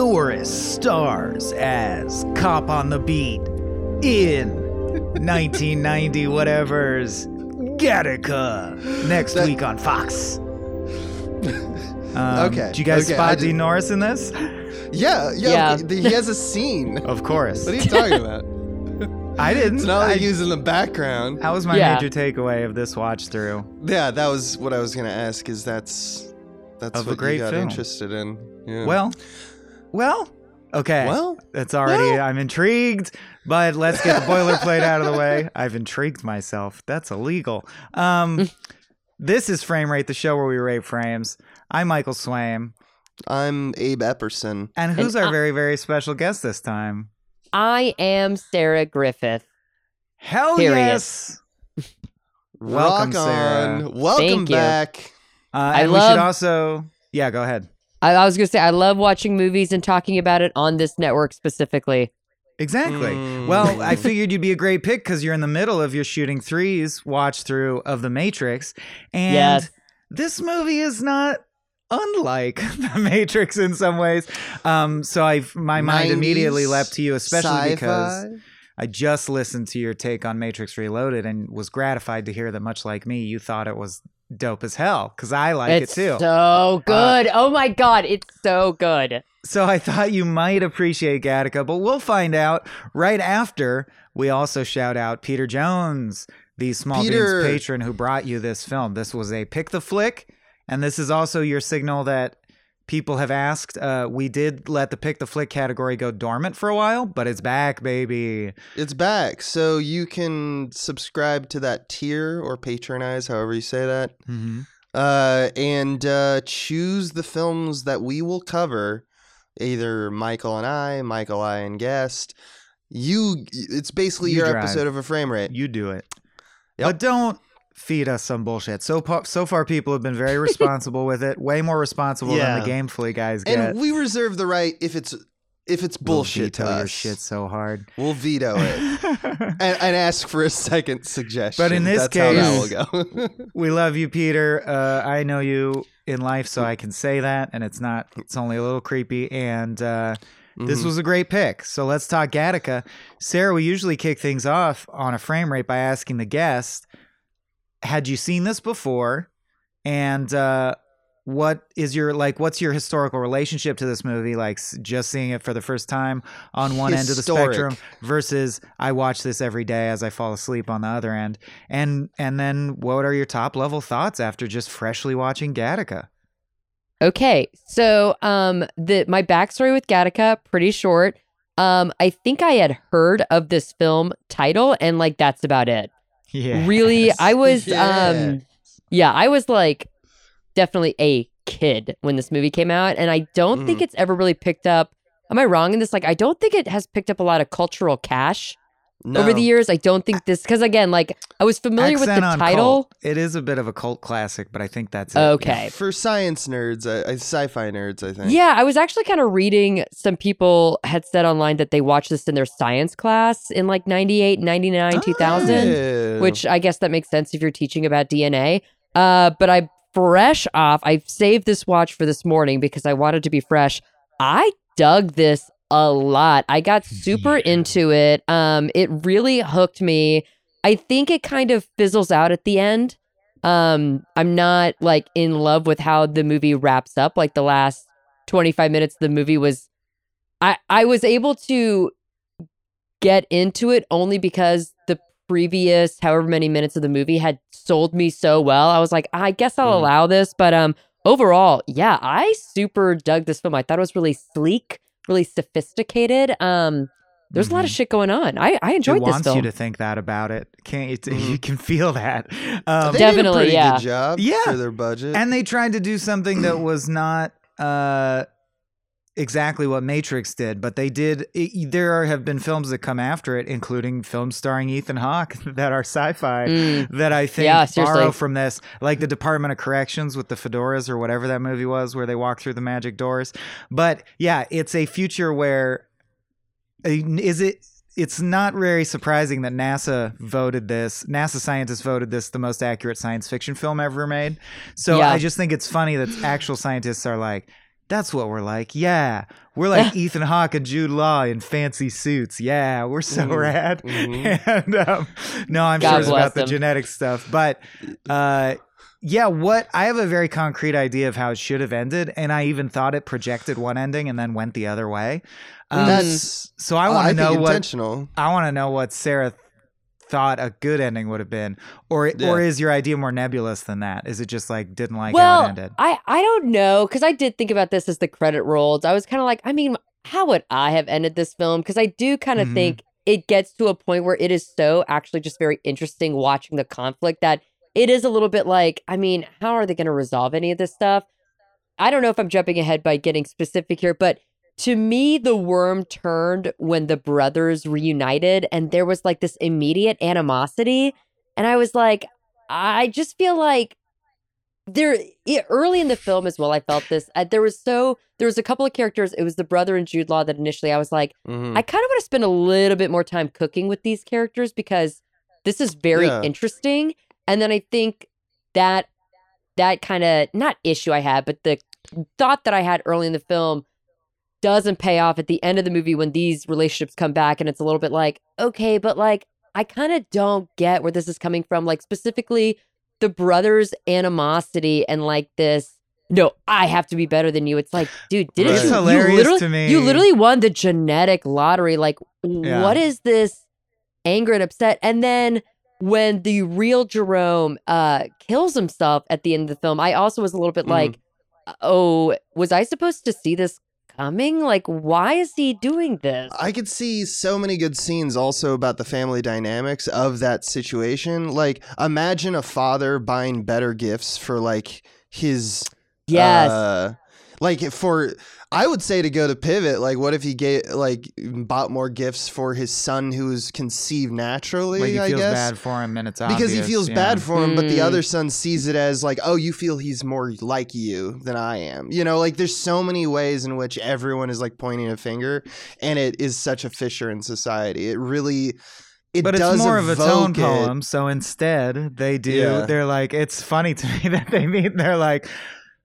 Dean Norris stars as Cop on the Beat in 1990 whatever's Gattaca next That- week on Fox. Um, Okay, Do you guys okay, spot Dean Norris in this? Yeah, yeah. Yeah. okay, He has a scene. Of course. What are you talking about? I didn't. It's not like I- he was in the background. that was my Yeah. major takeaway of this watch through. Yeah, that was what I was gonna ask. Is that's that's Of a what great you got film. interested in? Yeah. Well, well, okay. well, That's already, Well- I'm intrigued, but let's get the boilerplate out of the way. I've intrigued myself. That's illegal. Um, this is Frame Rate, the show where we rate frames. I'm Michael Swaim. I'm Abe Epperson. And who's And our I- very, very special guest this time? I am Sarah Griffith. Hell Period. yes. Welcome, Rock Sarah. Welcome Thank you. back. Uh, I and we should also, yeah, go ahead. I, I was gonna say I love watching movies and talking about it on this network specifically. Exactly. Mm. Well, I figured you'd be a great pick because you're in the middle of your shooting threes watch through of The Matrix. And Yes. this movie is not unlike The Matrix in some ways. Um, so I my mind immediately leapt to you, especially because sci-fi? I just listened to your take on Matrix Reloaded and was gratified to hear that, much like me, you thought it was dope as hell because I like it's it too. so uh, good. oh my god, it's so good. So I thought you might appreciate Gattaca, but we'll find out right after we also shout out Peter Jones, the Small Peter. Beans patron who brought you this film. This was a pick the flick, and this is also your signal that people have asked. Uh, we did let the pick the flick category go dormant for a while, but it's back, baby. It's back, so you can subscribe to that tier or patronize, however you say that, Mm-hmm. uh, and uh, choose the films that we will cover. Either Michael and I, Michael I and guest. You, it's basically You your drive. episode of a frame rate. You do it, Yep. but don't feed us some bullshit. So so far, people have been very responsible with it. Way more responsible Yeah. than the Gamefully guys get. And we reserve the right if it's if it's We'll bullshit to veto your us, shit so hard. we'll veto it and, and ask for a second suggestion. But in this That's how case- that will go. we love you, Peter. Uh, I know you in life, so I can say that, and it's not. It's only a little creepy. And uh, this Mhm. was a great pick. So let's talk Gattaca. Sarah, we usually kick things off on a frame rate by asking the guest, "Had you seen this before?" And uh, what is your like? What's your historical relationship to this movie? Like just seeing it for the first time on one end of the spectrum versus I watch this every day as I fall asleep on the other end. And and then what are your top level thoughts after just freshly watching Gattaca? Okay, so um, the my backstory with Gattaca pretty short. Um, I think I had heard of this film title, and like that's about it. Really, I was Yeah. um, yeah, I was like definitely a kid when this movie came out, and I don't think Mhm. it's ever really picked up. Am I wrong in this? Like, I don't think it has picked up a lot of cultural cash over the years. I don't think this because again, like I was familiar with the title. cult. It is a bit of a cult classic, but I think that's it. Okay. For science nerds, uh, uh, sci-fi nerds, I think. Yeah, I was actually kind of reading some people had said online that they watched this in their science class in like 98, 99, 2000, Oh. which I guess that makes sense if you're teaching about DNA. Uh, but I fresh off, I saved this watch for this morning because I wanted to be fresh. I dug this a lot. I got super Yeah. into it. Um, it really hooked me. I think it kind of fizzles out at the end. Um, I'm not like in love with how the movie wraps up. Like the last 25 minutes of the movie was I I was able to get into it only because the previous however many minutes of the movie had sold me so well. I was like, I guess I'll Mhm. allow this, but um overall, yeah, I super dug this film. I thought it was really sleek, really sophisticated. Um there's a lot of Mhm. shit going on. I I enjoyed it this wants film. you to think that about it. Can't you? Mhm. You can feel that. they Um, did a Definitely, pretty yeah. good job Yeah. for their budget. and they tried to do something that was not uh, exactly what Matrix did, but they did. It, there have been films that come after it, including films starring Ethan Hawke that are sci-fi. Mm. That I think Yeah, borrow from this, like the Department of Corrections with the fedoras or whatever that movie was, where they walk through the magic doors. But yeah, it's a future where uh, it it's not very surprising that NASA voted this. NASA scientists voted this the most accurate science fiction film ever made. So Yeah. I just think it's funny that actual scientists are like, That's what we're like. Yeah. We're like Ethan Hawke and Jude Law in fancy suits. Yeah, we're so Mhm. rad. Mhm. And um, no, I'm God sure it's about the genetic stuff. But uh, yeah, what I have a very concrete idea of how it should have ended, and I even thought it projected one ending and then went the other way. Um, That's so I want to think know what. I want to know what Sarah thought a good ending would have been, or Yeah. or is your idea more nebulous than that? Is it just like didn't like how it ended? I I don't know because I did think about this as the credit rolled. I was kind of like, I mean, how would I have ended this film? Because I do kind of Mhm. think it gets to a point where it is so actually just very interesting watching the conflict that it is a little bit like, I mean, how are they going to resolve any of this stuff? I don't know if I'm jumping ahead by getting specific here, but to me, the worm turned when the brothers reunited and there was like this immediate animosity. And I was like, I just feel like there early in the film as well. I felt this. Uh, there was so there was a couple of characters. It was the brother and Jude Law that initially I was like, Mhm. I kind of want to spend a little bit more time cooking with these characters because this is very Yeah. interesting. And then I think that that kind of not issue I had, but the thought that I had early in the film doesn't pay off at the end of the movie when these relationships come back and it's a little bit like, okay, but like I kind of don't get where this is coming from. Like specifically the brothers' animosity and like this. No, I have to be better than you. It's like, dude, didn't Right. you? It's you literally, to me. You literally won the genetic lottery. Like, Yeah. what is this anger and upset? And then when the real Jerome uh kills himself at the end of the film, I also was a little bit Mhm. like, oh, was I supposed to see this coming? Like, why is he doing this? I could see so many good scenes also about the family dynamics of that situation. Like, imagine a father buying better gifts for like his yes. uh, like for I would say to go to pivot. Like, what if he gave like bought more gifts for his son who was conceived naturally? like he I feels guess bad for him, and it's because he feels yeah. bad for him, but the Mm. other son sees it as like, oh, you feel he's more like you than I am. You know, like there's so many ways in which everyone is like pointing a finger, and it is such a fissure in society. It really, it but it's more of a tone it. poem. So instead, they do. Yeah. They're like, it's funny to me that they mean. They're like,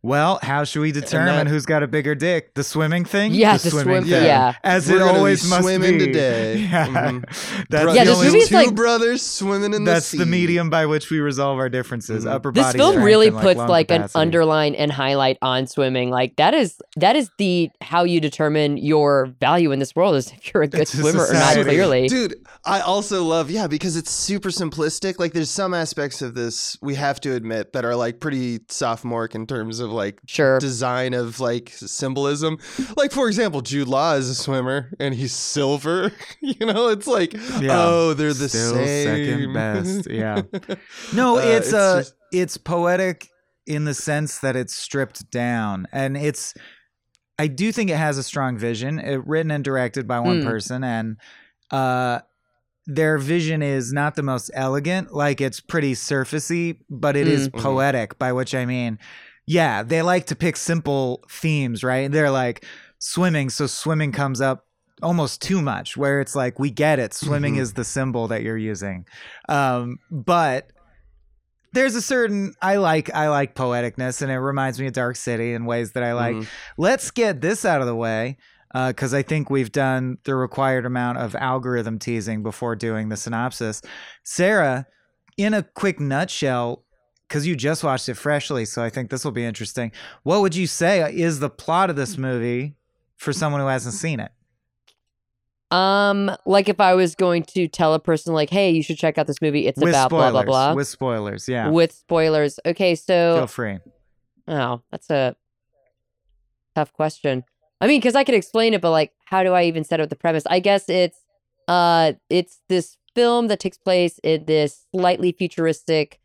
well, how should we determine that- who's got a bigger dick? The swimming thing. Yeah, the, the swimming swim- thing. yeah. as We're it gonna be always must swimming be. today. Yeah, Mhm. that's Bro- Yeah, the this only. movie's two like- brothers swimming in the sea. That's the the medium by which we resolve our differences. Mhm. Upper this body film really and, puts lung like capacity. an underline and highlight on swimming. Like that is that is the how you determine your value in this world is if you're a good It's a swimmer or not. Clearly, Dude, I also love, yeah, because it's super simplistic. Like, there's some aspects of this we have to admit that are like pretty sophomoric in terms of like sure. design of like symbolism. Like, for example, Jude Law is a swimmer and he's silver. you know, it's like, Yeah. oh, they're the Still same. second best, yeah. No, Uh, it's it's uh just- it's poetic in the sense that it's stripped down and it's I do think it has a strong vision. It written and directed by one Mm. person and uh their vision is not the most elegant, like it's pretty surfacey, but it is Mm. Mhm. poetic, by which I mean, yeah, they like to pick simple themes, right? They're like swimming, so swimming comes up almost too much, where it's like, we get it, swimming Mhm. is the symbol that you're using. Um, but there's a certain I like I like poeticness and it reminds me of Dark City in ways that I like. Mhm. Let's get this out of the way because I think we've done the required amount of algorithm teasing before doing the synopsis. Sarah, in a quick nutshell, because you just watched it freshly, so I think this will be interesting. What would you say is the plot of this movie for someone who hasn't seen it? Um, like if I was going to tell a person like, "Hey, you should check out this movie. It's with about spoilers. blah blah blah." With spoilers, yeah. With spoilers. Okay, so Feel free. Oh, that's a tough question. I mean, because I could explain it, but like, how do I even set up the premise? I guess it's uh, it's this film that takes place in this slightly futuristic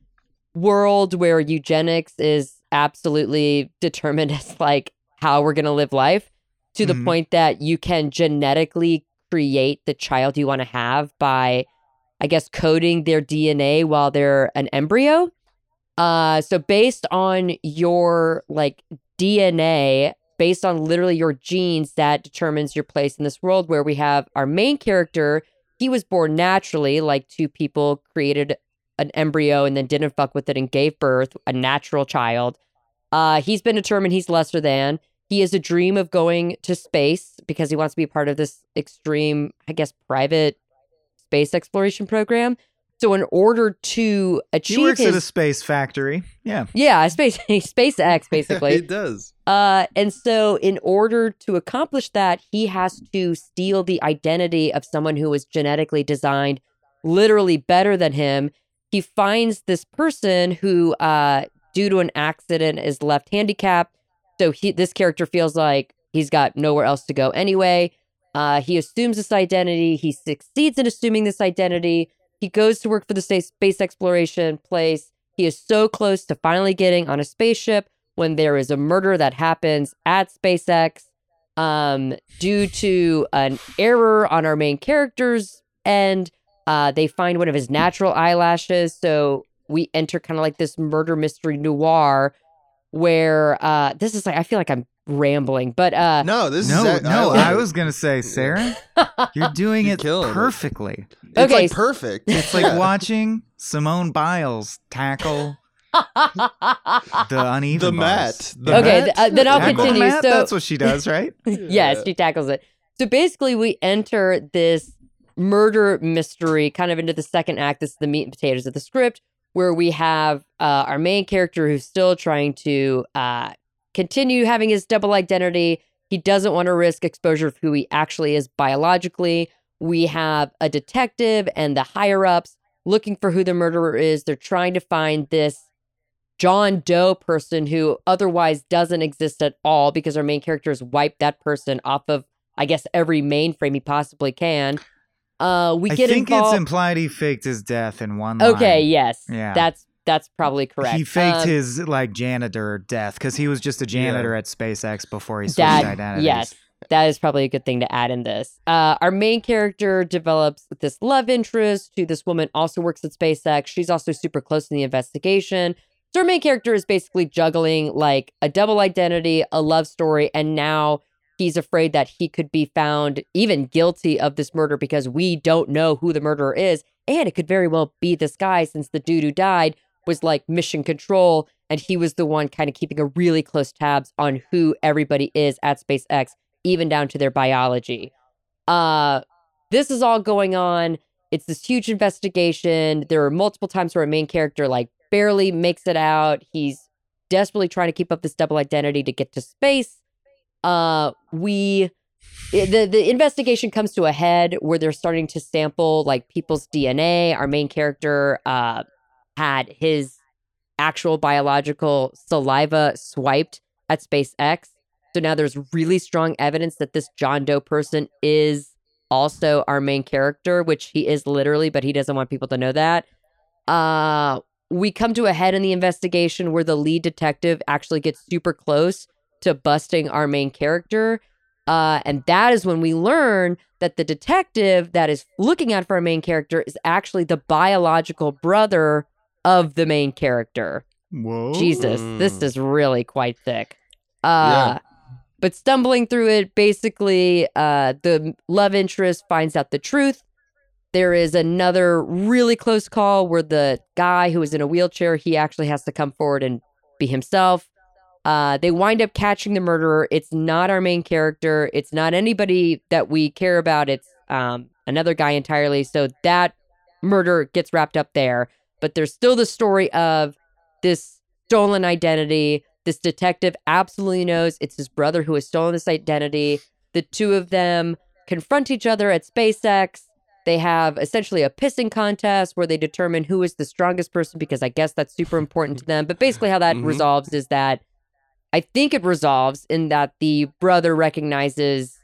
world where eugenics is absolutely determined as like how we're gonna live life to the Mhm. point that you can genetically create the child you want to have by, I guess, coding their DNA while they're an embryo. Uh, so based on your like DNA, based on literally your genes, that determines your place in this world. Where we have our main character, he was born naturally, like two people created an embryo and then didn't fuck with it and gave birth, a natural child. Uh, he's been determined he's lesser than. he has a dream of going to space because he wants to be part of this extreme, I guess, private space exploration program. So in order to He achieve works his at a space factory. Yeah. yeah, space SpaceX basically. it does. Uh, and so, in order to accomplish that, he has to steal the identity of someone who was genetically designed literally better than him. He finds this person who, uh, due to an accident, is left handicapped. So he, this character feels like he's got nowhere else to go anyway. Uh, he assumes this identity. He succeeds in assuming this identity. He goes to work for the space, exploration place. He is so close to finally getting on a spaceship when there is a murder that happens at SpaceX um, due to an error on our main character's end. Uh, they find one of his natural eyelashes. So we enter kind of like this murder mystery noir where uh, this is like, I feel like I'm rambling, but uh, No, this No, is no, love I was gonna say, Sarah, you're doing You're it killing it. perfectly. It's Okay, like perfect. It's like watching Simone Biles tackle the uneven the mat. The Okay, mat? th- uh, then I'll Tackle the continue. mat? So- That's what she does, right? yes, she tackles it. So basically, we enter this murder mystery kind of into the second act. This is the meat and potatoes of the script, where we have uh, our main character who's still trying to uh, continue having his double identity. He doesn't want to risk exposure of who he actually is biologically. We have a detective and the higher ups looking for who the murderer is. They're trying to find this John Doe person who otherwise doesn't exist at all because our main character has wiped that person off of, I guess, every mainframe he possibly can. Uh, we I get think involved. it's implied he faked his death in one line. okay, yes, Yeah. that's that's probably correct. He faked Um, his like janitor death because he was just a janitor at SpaceX before he switched That- identities. yes. That is probably a good thing to add in this. Uh, our main character develops this love interest to this woman, also works at SpaceX. She's also super close in the investigation. So our main character is basically juggling like a double identity, a love story, and now he's afraid that he could be found even guilty of this murder because we don't know who the murderer is. And it could very well be this guy since the dude who died was like mission control and he was the one kind of keeping a really close tabs on who everybody is at SpaceX even down to their biology. Uh, this is all going on. It's this huge investigation. There are multiple times where a main character like barely makes it out. He's desperately trying to keep up this double identity to get to space. Uh, we the the investigation comes to a head where they're starting to sample like people's DNA. Our main character uh had his actual biological saliva swiped at SpaceX. So now there's really strong evidence that this John Doe person is also our main character, which he is literally, but he doesn't want people to know that. Uh we come to a head in the investigation where the lead detective actually gets super close to busting our main character. Uh, and that is when we learn that the detective that is looking out for our main character is actually the biological brother of the main character. Whoa. Jesus, this is really quite thick. Uh, But stumbling through it, basically, uh, the love interest finds out the truth. There is another really close call where the guy who is in a wheelchair, he actually has to come forward and be himself. Uh, they wind up catching the murderer. It's not our main character. It's not anybody that we care about. It's um, another guy entirely. So that murder gets wrapped up there. But there's still the story of this stolen identity. This detective absolutely knows it's his brother who has stolen this identity. The two of them confront each other at SpaceX. They have essentially a pissing contest where they determine who is the strongest person because I guess that's super important to them. But basically, how that Mhm. resolves is that I think it resolves in that the brother recognizes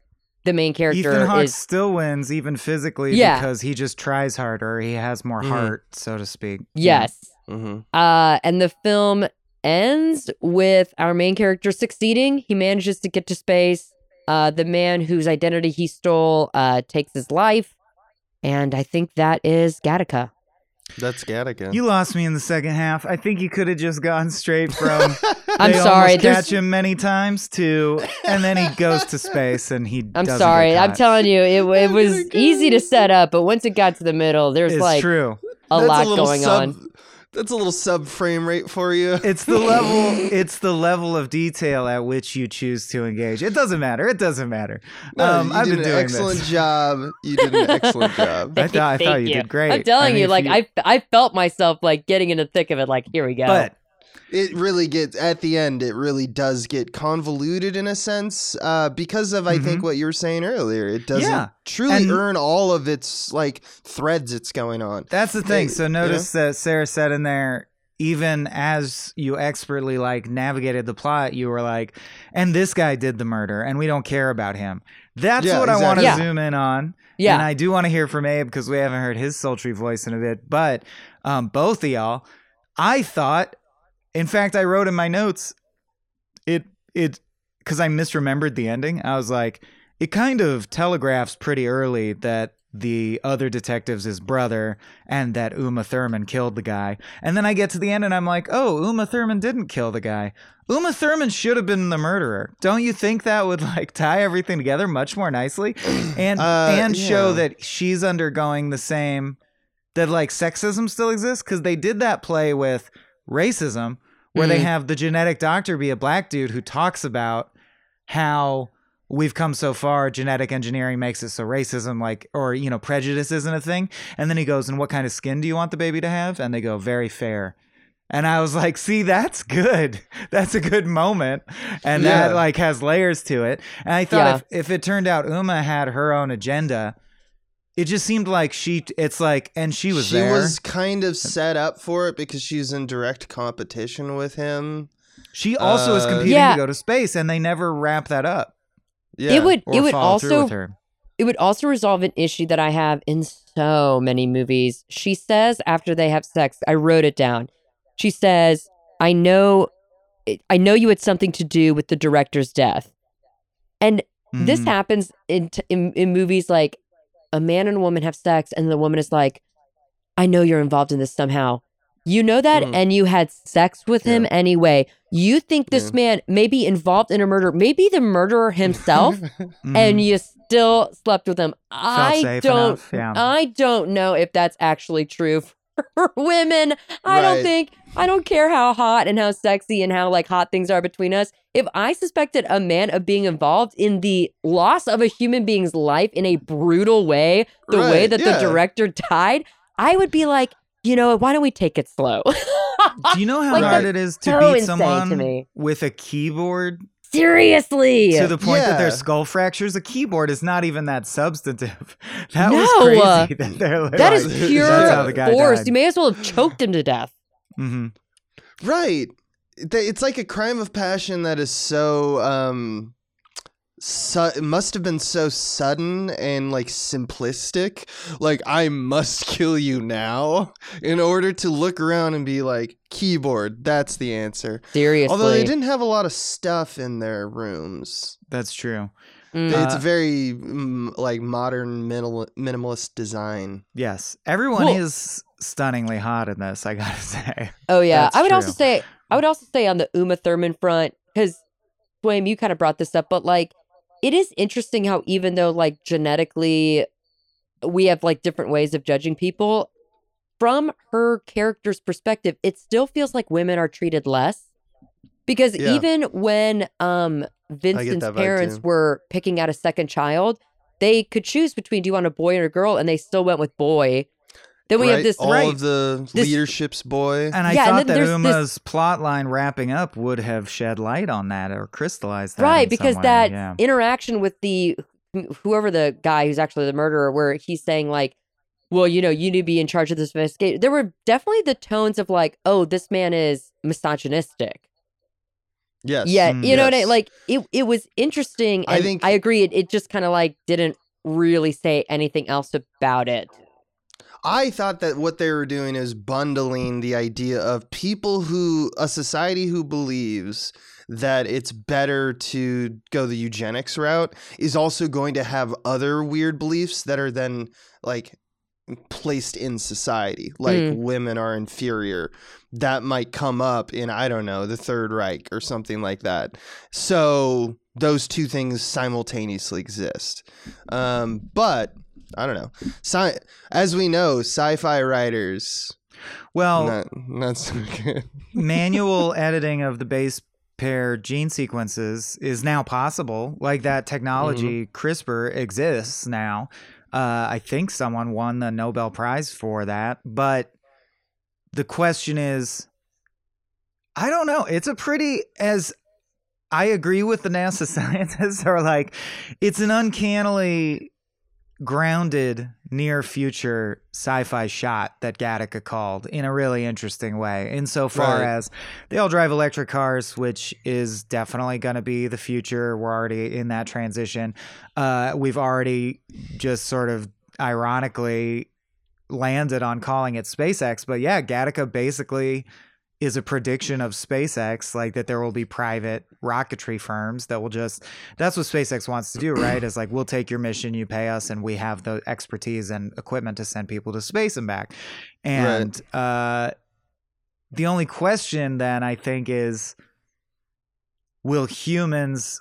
the main character Ethan Hawke is still wins, even physically, Yeah. because he just tries harder. He has more Mhm. heart, so to speak. yes. hmm Uh, and the film ends with our main character succeeding. He manages to get to space. Uh, the man whose identity he stole uh, takes his life. And I think that is Gattaca. That's Gattaca. You lost me in the second half. I think you could have just gone straight from I'm they sorry. almost There's, catch him many times to, and then he goes to space and he. I'm sorry. I'm telling you, it, it was easy to set up, but once it got to the middle, there's It's like true. a That's lot little going sub- on. That's a little sub frame rate for you. It's the level. It's the level of detail at which you choose to engage. It doesn't matter. It doesn't matter. No, um, you I've did been an doing excellent this. job. You did an excellent job. I thought I thought you, did great. I'm telling I mean, you, if like I, I felt myself like getting in the thick of it. Like here we go. But it really gets at the end it really does get convoluted in a sense uh, because of i think what you were saying earlier it doesn't Mm-hmm. Yeah. truly And- earn all of its like threads it's going on That's the thing. Hey, So you notice that Sarah said in there, even as you expertly like navigated the plot, you were like, and this guy did the murder, and we don't care about him. That's Yeah, what I want to. Yeah. zoom in on. yeah, And I do want to hear from Abe because we haven't heard his sultry voice in a bit. But um, both of y'all, I thought, in fact, I wrote in my notes, it it because I misremembered the ending. I was like, it kind of telegraphs pretty early that the other detective's his brother and that Uma Thurman killed the guy. And then I get to the end and I'm like, oh, Uma Thurman didn't kill the guy. Uma Thurman should have been the murderer. Don't you think that would like tie everything together much more nicely and Uh, and show that she's undergoing the same that like sexism still exists because they did that play with racism where they Mhm. have the genetic doctor be a black dude who talks about how we've come so far genetic engineering makes it so racism like or you know prejudice isn't a thing and then he goes and what kind of skin do you want the baby to have and they go very fair and i was like see that's good that's a good moment and Yeah. that like has layers to it and i thought Yeah. if, if it turned out uma had her own agenda it just seemed like she it's like and she was she there was kind of set up for it because she's in direct competition with him she also is Uh, competing Yeah. to go to space and they never wrap that up yeah it would or it would also with her it would also resolve an issue that I have in so many movies. She says after they have sex, I wrote it down. She says, "I know, I know you had something to do with the director's death," and this Mhm. happens in, t- in in movies like a man and a woman have sex, and the woman is like, "I know you're involved in this somehow." You know that, Mm. and you had sex with him Yeah. anyway. You think this Yeah. man may be involved in a murder, maybe the murderer himself, Mhm. and you still slept with him. I don't yeah. I don't know if that's actually true women. I don't think I don't care how hot and how sexy and how like hot things are between us. If I suspected a man of being involved in the loss of a human being's life in a brutal way, the way that yeah. the director died, I would be like, you know, why don't we take it slow? Do you know how Like, hard it is to beat to someone me. with a keyboard Seriously. to the point that Yeah. there's skull fractures? A keyboard is not even that substantive. That No, was crazy. That, they're like, that is pure how force. You may as well have choked him to death. hmm Right. It's like a crime of passion that is so um su- it must have been so sudden and like simplistic. Like I must kill you now in order to look around and be like keyboard, that's the answer. Seriously. Although they didn't have a lot of stuff in their rooms. That's true. Mm. Uh, it's a very like modern minimal- minimalist design. Yes, everyone Well- is stunningly hot in this. I gotta say. Oh yeah, That's I would also say I would also say on the Uma Thurman front because Swaim, you kind of brought this up, but like it is interesting how even though like genetically we have like different ways of judging people, from her character's perspective, it still feels like women are treated less because Yeah. even when um Vincent's parents were picking out a second child, they could choose between do you want a boy or a girl, and they still went with boy. Then we right? have this all Right. of the This- leadership's boy. And I Yeah, thought then that there's this- Uma's plot line wrapping up would have shed light on that or crystallized that. right in some because way, that yeah. interaction with the whoever the guy who's actually the murderer where he's saying like well you know you need to be in charge of this investigation there were definitely the tones of like oh this man is misogynistic yes. yeah Mm, you know what I yes. like it it was interesting and I I think- I agree it, it just kind of like didn't really say anything else about it I thought that what they were doing is bundling the idea of people who, a society who believes that it's better to go the eugenics route is also going to have other weird beliefs that are then like placed in society, like Mm. women are inferior. That might come up in, I don't know, the Third Reich or something like that. So those two things simultaneously exist. Um, but I don't know. Sci- as we know, sci-fi writers Well, not, not so good. manual editing of the base pair gene sequences is now possible. Like that technology, CRISPR exists now. Uh, I think someone won the Nobel Prize for that. But the question is, I don't know. It's a pretty as I agree with the NASA scientists are like, it's an uncannily grounded near future sci-fi shot that Gattaca called in a really interesting way. Insofar Right. as they all drive electric cars which is definitely going to be the future. We're already in that transition. Uh, we've already just sort of ironically landed on calling it SpaceX but yeah Gattaca basically is a prediction of SpaceX, like that there will be private rocketry firms that will just that's what SpaceX wants to do, right? Is like we'll take your mission, you pay us, and we have the expertise and equipment to send people to space and back. And uh the only question then I think is will humans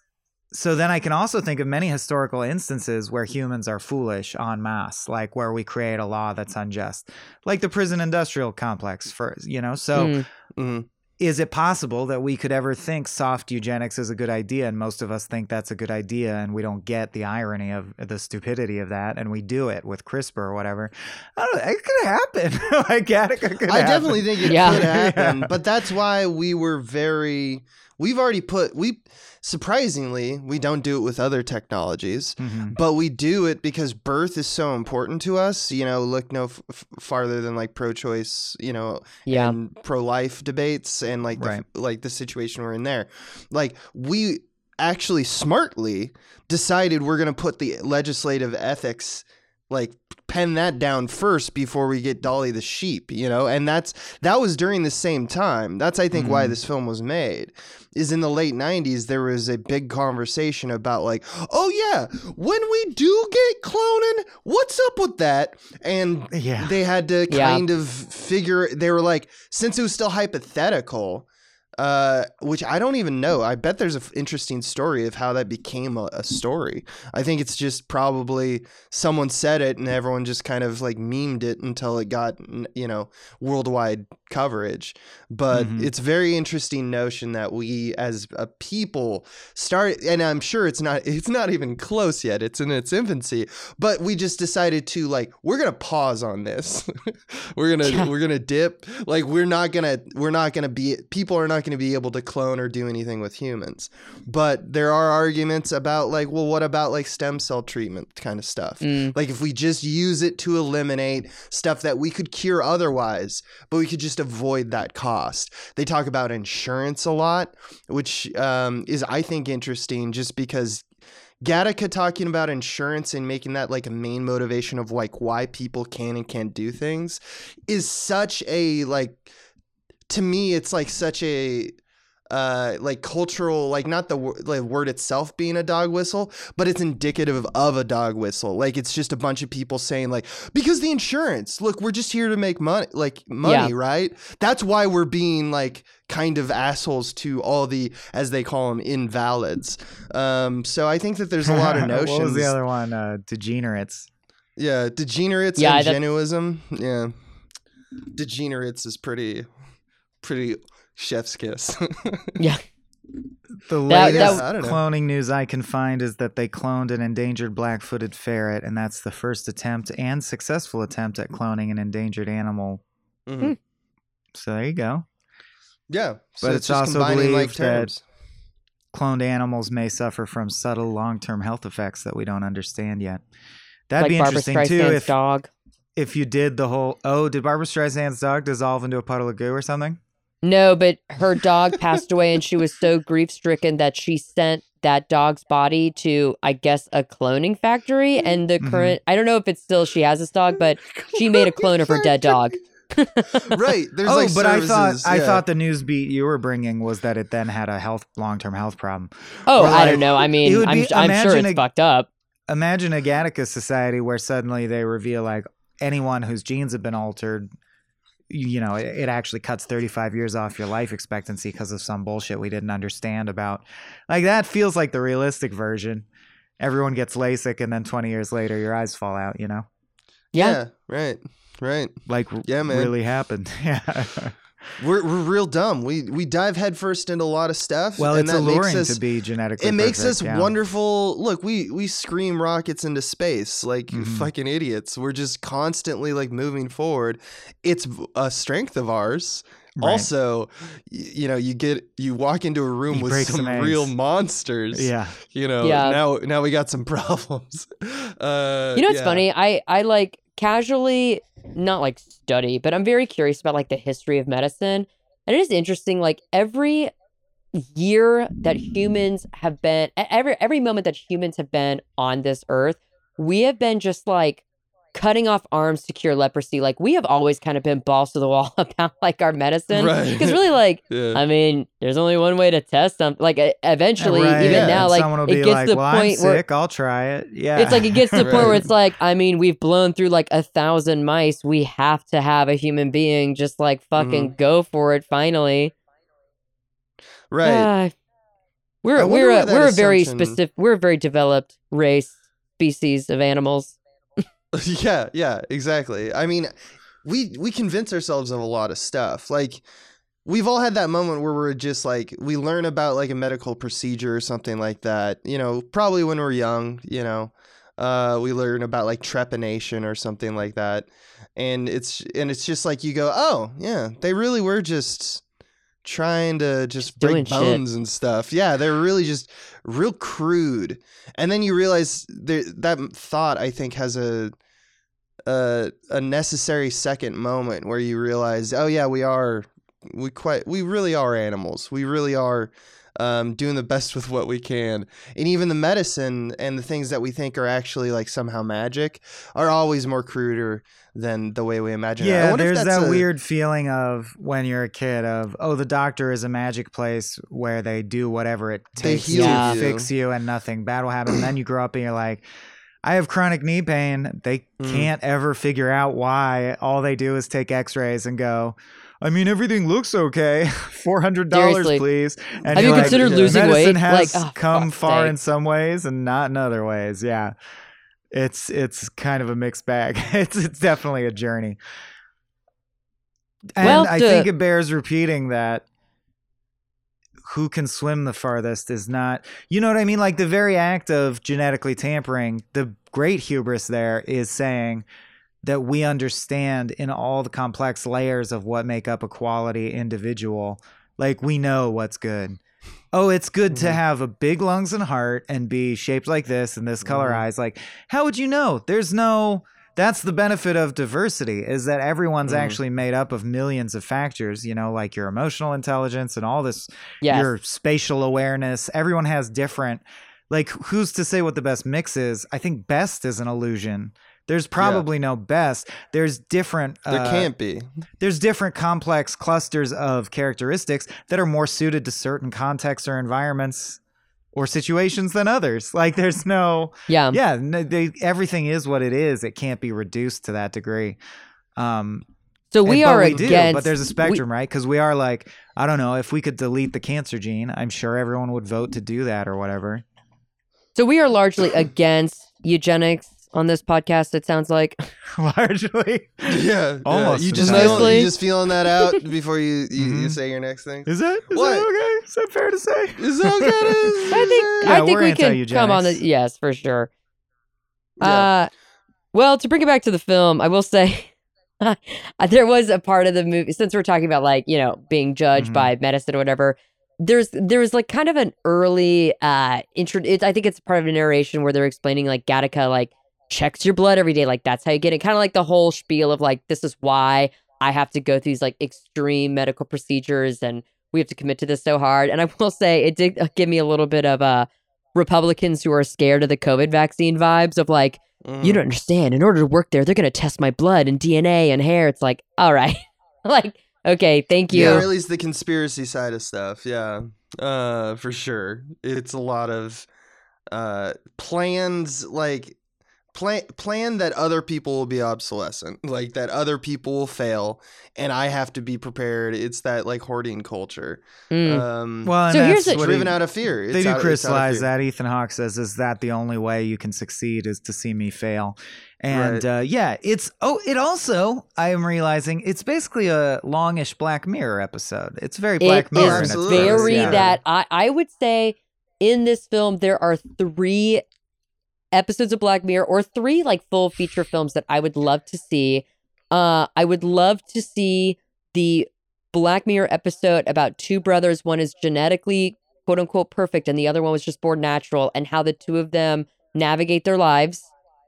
so then I can also think of many historical instances where humans are foolish en masse, like where we create a law that's unjust, like the prison industrial complex, for you know. So Mm. Is it possible that we could ever think soft eugenics is a good idea and most of us think that's a good idea and we don't get the irony of the stupidity of that and we do it with CRISPR or whatever? I don't know. It could happen. like Gattaca could I happen. definitely think it Yeah. could happen, Yeah. but that's why we were very. We've already put we surprisingly we don't do it with other technologies, Mhm. but we do it because birth is so important to us. You know, look no f- f- farther than like pro-choice. You know, Yeah. pro-life debates and like the, Right. like the situation we're in there. Like we actually smartly decided we're going to put the legislative ethics like pen that down first before we get Dolly the sheep, you know? And that's that was during the same time. That's I think why Mhm. this film was made. Is in the late 90s there was a big conversation about like, "Oh yeah, when we do get cloning, what's up with that?" And Yeah. they had to Yeah. kind of figure they were like since it was still hypothetical uh, which I don't even know. I bet there's an interesting story of how that became a, a story. I think it's just probably someone said it and everyone just kind of like memed it until it got you know worldwide coverage. But Mhm. it's very interesting notion that we as a people start, and I'm sure it's not it's not even close yet. It's in its infancy, but we just decided to like we're gonna pause on this. we're gonna Yeah. we're gonna dip. Like we're not gonna we're not gonna be people are not gonna be able to clone or do anything with humans. But there are arguments about like well what about like stem cell treatment kind of stuff. Mm. Like if we just use it to eliminate stuff that we could cure otherwise, but we could just avoid that cost. They talk about insurance a lot, which um, is I think interesting just because Gattaca talking about insurance and making that like a main motivation of like why people can and can't do things is such a like to me it's like such a uh like cultural like not the wo- like word itself being a dog whistle but it's indicative of a dog whistle. Like it's just a bunch of people saying like because the insurance. Look we're just here to make money like money Yeah. right? That's why we're being like kind of assholes to all the as they call them invalids. Um so i think that there's a lot of notions what was the other one? Uh, degenerates. yeah degenerates Yeah, and that- genoism yeah. Degenerates is pretty pretty chef's kiss Yeah. The latest that- I don't cloning news I can find is that they cloned an endangered black-footed ferret, and that's the first attempt and successful attempt at cloning an endangered animal. Mhm. So there you go. yeah so But it's, it's also combining like believed that- Cloned animals may suffer from subtle long-term health effects that we don't understand yet. That'd like be Barbra interesting Streisand's too if dog. if you did the whole. Oh, did Barbra Streisand's dog dissolve into a puddle of goo or something? No, but her dog passed away and she was so grief stricken that she sent that dog's body to, I guess, a cloning factory. And the Mhm. current, I don't know if it's still she has this dog, but she made a clone of her dead dog. right there's oh, like but I thought services, I thought the news beat you were bringing was that it then had a health long-term health problem. Oh, Or I like- don't know. I it mean, would I'm, be- I'm sure it's a- fucked up. imagine a Gattaca society where suddenly they reveal like anyone whose genes have been altered, you, you know, it, it actually cuts 35 years off your life expectancy because of some bullshit we didn't understand about. Like that feels like the realistic version. Everyone gets LASIK and then 20 years later your eyes fall out, you know? Yeah. right, right. like Yeah, man. really happened. yeah. We're we're real dumb. We we dive headfirst into a lot of stuff. Well, and it's that makes alluring us- to be genetically. it makes perfect, us yeah. wonderful. Look, we we scream rockets into space like Mhm. fucking idiots. We're just constantly like moving forward. It's a strength of ours. Right. Also, you know, you get you walk into a room You with some some real monsters. Yeah. You know, Yeah. now now we got some problems. Uh, You know it's yeah. funny? I I like casually not like study, but I'm very curious about like the history of medicine. And it is interesting like every year that humans have been every every moment that humans have been on this earth, we have been just like cutting off arms to cure leprosy. Like we have always kind of been balls to the wall about like our medicine. Right. Because really like Yeah. I mean, there's only one way to test something. Like eventually, Right, even yeah. now, like it gets like, to the well, point I'm where sick. I'll try it. Yeah. it's like it gets to the point where it's like, I mean, we've blown through like a thousand mice. We have to have a human being just like fucking Mm-hmm. go for it. Finally, right. I we're we're a, we're a very specific. We're a very developed race species of animals. yeah, yeah, exactly. I mean, we we convince ourselves of a lot of stuff. Like we've all had that moment where we're just like we learn about like a medical procedure or something like that. You know, probably when we're young, you know. Uh, we learn about like trepanation or something like that. And it's and it's just like you go, "Oh, yeah, they really were just trying to just doing break shit. bones and stuff. Yeah, they're really just real crude. And then you realize that thought I think has a a a necessary second moment where you realize, oh yeah, we are we quite we really are animals. We really are um, doing the best with what we can. And even the medicine and the things that we think are actually like somehow magic are always more cruder than the way we imagine. it. I Yeah, if there's that's that a- weird feeling of when you're a kid of oh the doctor is a magic place where they do whatever it takes to you. fix you and nothing bad will happen. and then you grow up and you're like, I have chronic knee pain. They Mm. can't ever figure out why. All they do is take X-rays and go. I mean, everything looks okay. Four hundred dollars, please. And Have you're like, considered losing medicine weight? has like, oh, come far sake. in some ways and not in other ways. Yeah, it's it's kind of a mixed bag. it's it's definitely a journey. And Well, I to- think it bears repeating that who can swim the farthest is not. You know what I mean? Like the very act of genetically tampering, the great hubris there is saying that we understand in all the complex layers of what make up a quality individual. Like we know what's good. Oh, it's good to Mhm. have a big lungs and heart and be shaped like this and this color Mhm. eyes. Like, how would you know? There's no. That's the benefit of diversity is that everyone's Mhm. actually made up of millions of factors. You know, like your emotional intelligence and all this yes. your spatial awareness. Everyone has different. Like, who's to say what the best mix is? I think best is an illusion. There's probably no best. There's different. There uh, can't be. There's different complex clusters of characteristics that are more suited to certain contexts or environments or situations than others. Like, there's no. yeah. Yeah, they, everything is what it is. It can't be reduced to that degree. Um, So and- we but are we against. do, but there's a we- spectrum, right? Because we are like, I don't know, if we could delete the cancer gene, I'm sure everyone would vote to do that or whatever. so we are largely against eugenics on this podcast. It sounds like. Largely, Yeah, Almost Yeah. You just entirely. feel, you just feeling that out before you you, you Mhm. say your next thing. is that is What? that okay? Is that fair to say? Is that okay? to- I think Yeah, I think we're can come on the yes for sure. Yeah. Uh, well, to bring it back to the film, I will say there was a part of the movie since we're talking about like you know being judged Mhm. by medicine or whatever. There's there was like kind of an early uh intro. It, I think it's part of a narration where they're explaining like Gattaca like checks your blood every day. Like that's how you get it. Kind of like the whole spiel of like this is why I have to go through these like extreme medical procedures and we have to commit to this so hard. And I will say it did uh, give me a little bit of uh Republicans who are scared of the COVID vaccine vibes of like Mhm. you don't understand. In order to work there, they're going to test my blood and DNA and hair. It's like, all right. like, okay, thank you. Yeah, or at least the conspiracy side of stuff. Yeah, uh, for sure. It's a lot of uh, plans, like plan plan that other people will be obsolescent, like that other people will fail, and I have to be prepared. It's that like hoarding culture. Mm. Um, Well, and So here's that's the- what driven out of fear. It's they do out- it's out of crystallize that. Ethan Hawke says, "Is that the only way you can succeed? Is to see me fail?" And Right. uh, yeah, it's oh, it also I am realizing it's basically a longish Black Mirror episode. It's very Black It Mirror. is in its very yeah. that I, I would say in this film there are three episodes of Black Mirror or three like full feature films that I would love to see. Uh I would love to see the Black Mirror episode about two brothers. One is genetically quote unquote perfect and the other one was just born natural and how the two of them navigate their lives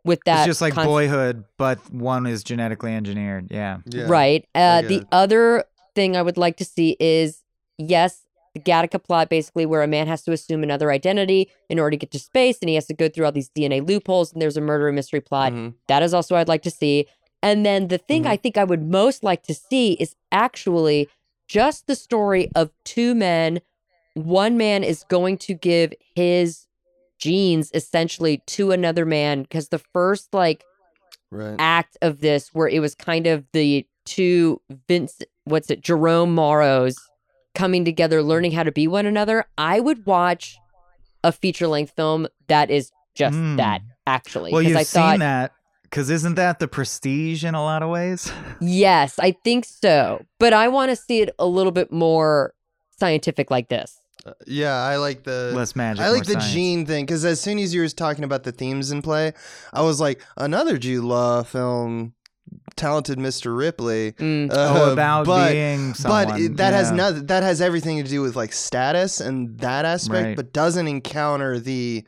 with that It's just like concept. Boyhood, but one is genetically engineered. Yeah. Yeah. Right. Uh, the other thing I would like to see is yes, the Gattaca plot, basically, where a man has to assume another identity in order to get to space, and he has to go through all these DNA loopholes, and there's a murder mystery plot. Mhm. That is also I'd like to see. And then the thing Mhm. I think I would most like to see is actually just the story of two men. One man is going to give his genes essentially to another man because the first like Right. act of this where it was kind of the two Vince what's it Jerome Morrows coming together learning how to be one another I would watch a feature length film that is just Hmm. that actually Well, because you've I thought seen that because isn't that the prestige in a lot of ways? yes I think so but I want to see it a little bit more scientific like this Uh, yeah, I like the Less magic. I like the science. gene thing because as soon as you were talking about the themes in play, I was like, another Jude Law film, Talented Mr. Ripley. Mm. Oh, Uh, about but, being someone. but it, that has nothing. That has everything to do with like status and that aspect, Right. but doesn't encounter the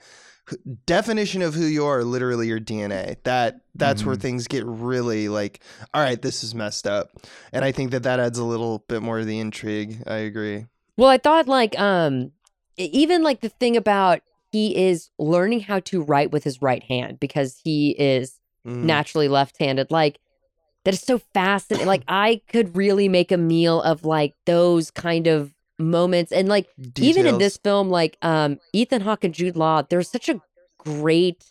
definition of who you are. Literally, your DNA. That that's where Mhm. things get really like, all right, this is messed up, and I think that that adds a little bit more of the intrigue. I agree. Well, I thought like um even like the thing about he is learning how to write with his right hand because he is Mhm. naturally left-handed. Like that is so fascinating. like I could really make a meal of like those kind of moments and like even in this film like um Ethan Hawke and Jude Law there's such a great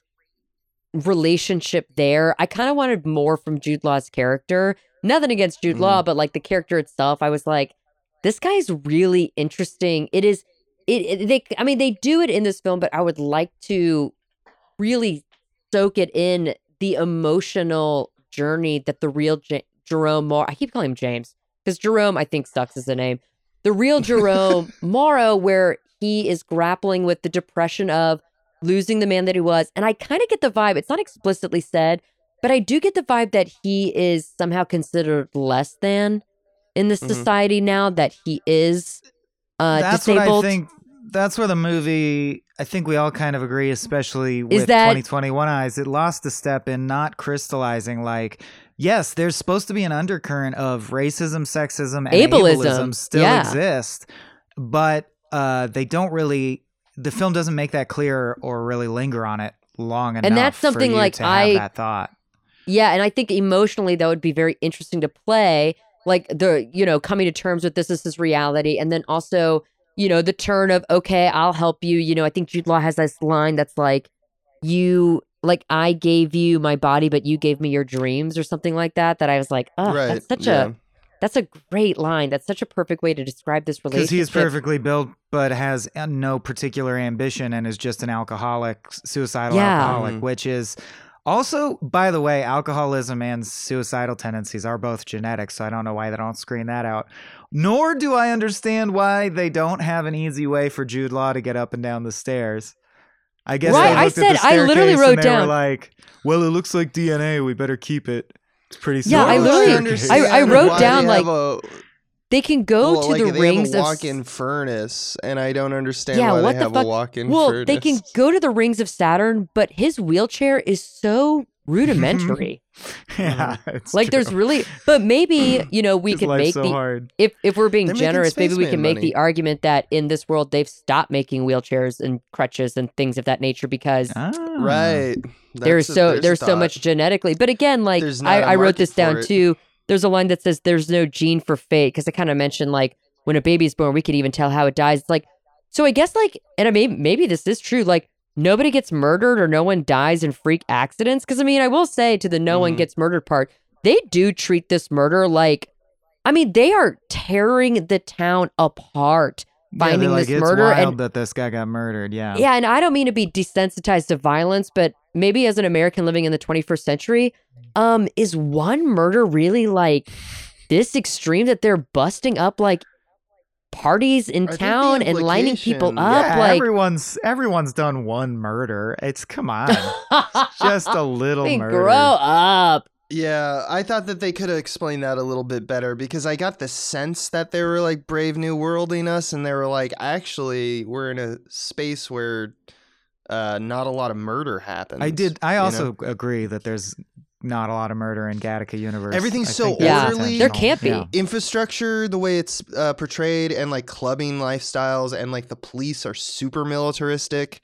relationship there. I kind of wanted more from Jude Law's character. Nothing against Jude Mhm. Law, but like the character itself, I was like, this guy's really interesting. It is it, it they I mean they do it in this film, but I would like to really soak it in the emotional journey that the real J- Jerome Morrow, I keep calling him James because Jerome I think sucks as a name. The real Jerome Morrow, where he is grappling with the depression of losing the man that he was. And I kind of get the vibe, it's not explicitly said, but I do get the vibe that he is somehow considered less than in this Mhm. society now that he is uh, that's disabled. what I think. That's where the movie. I think we all kind of agree, especially with that- 2021 eyes. It lost a step in not crystallizing. Like, yes, there's supposed to be an undercurrent of racism, sexism, and Ableism, ableism, still yeah. exist, but uh, they don't really. The film doesn't make that clear or really linger on it long enough. And that's something like to have I- that thought. Yeah, and I think emotionally that would be very interesting to play. Like the, you know, coming to terms with this, is this is reality. And then also, you know, the turn of, okay, I'll help you. You know, I think Jude Law has this line that's like, you, like, I gave you my body, but you gave me your dreams or something like that. That I was like, oh, right. that's such yeah. a, that's a great line. That's such a perfect way to describe this relationship. Because relationship. he is perfectly built, but has uh, no particular ambition and is just an alcoholic, suicidal Yeah. alcoholic, Mhm. which is also, by the way, alcoholism and suicidal tendencies are both genetic. So I don't know why they don't screen that out. Nor do I understand why they don't have an easy way for Jude Law to get up and down the stairs. I guess Right, they I looked at said- the I literally wrote and they down- Were like, well, it looks like DNA. We better keep it. It's pretty. Yeah, I literally- I- I wrote down, like, a, they can go well, to like, the they rings have a of walk-in furnace, and I don't understand Yeah, why what they the have fuck? a walk-in Well, furnace. they can go to the rings of Saturn, but his wheelchair is so rudimentary. yeah, it's like there's really but maybe, you know, we could make so the hard. if if we're being They're generous, maybe we spaceman can make money. the argument that in this world they've stopped making wheelchairs and crutches and things of that nature because Ah. right. there's That's a- so a there's so much genetically. But again, like There's I, not a I wrote this down it. too. There's a line that says there's no gene for fate because I kind of mentioned like when a baby's born, we can even tell how it dies. It's like so I guess like and I may, maybe this is true. Like nobody gets murdered or no one dies in freak accidents. Because I mean, I will say to the no one Mhm. gets murdered part, they do treat this murder like, I mean, they are tearing the town apart. Finding they're like, this murder wild and- that this guy got murdered. Yeah. Yeah, and I don't mean to be desensitized to violence, but maybe as an American living in the 21st century, um, is one murder really like this extreme that they're busting up like parties in I think the town and lining people up? Yeah, like, everyone's everyone's done one murder. It's come on, just a little I mean, murder. grow up. Yeah, I thought that they could have explained that a little bit better because I got the sense that they were like brave new worlding us and they were like, actually, we're in a space where uh, not a lot of murder happens. I did. I you know? also agree that there's not a lot of murder in Gattaca universe. Everything's I so think Yeah, orderly. there can't be. Yeah. infrastructure, the way it's uh, portrayed, and like clubbing lifestyles, and like the police are super militaristic.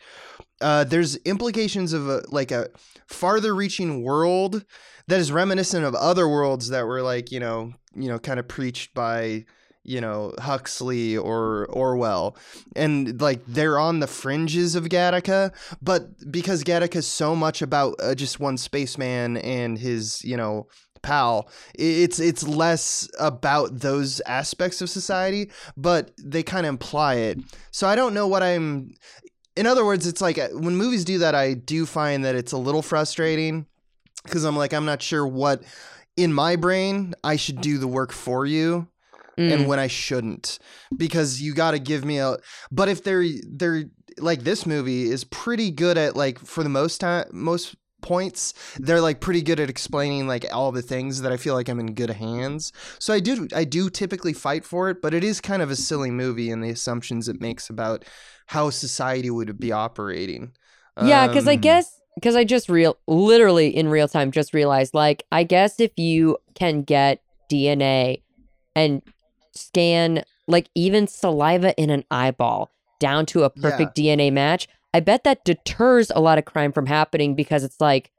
Uh, there's implications of a, like a farther reaching world that is reminiscent of other worlds that were like you know you know kind of preached by you know Huxley or Orwell, and like they're on the fringes of Gattaca, but because Gattaca is so much about uh, just one spaceman and his you know pal, it's it's less about those aspects of society, but they kind of imply it. So I don't know what I'm. In other words, it's like uh, when movies do that, I do find that it's a little frustrating because I'm like I'm not sure what in my brain I should do the work for you Mm. and when I shouldn't because you got to give me a but if they're they're like this movie is pretty good at like for the most time most points they're like pretty good at explaining like all the things that I feel like I'm in good hands so I do I do typically fight for it but it is kind of a silly movie and the assumptions it makes about how society would be operating Yeah, because I Um, guess because I just real literally in real time just realized like I guess if you can get DNA and scan like even saliva in an eyeball down to a perfect DNA match, I bet that deters a lot of crime from happening because it's like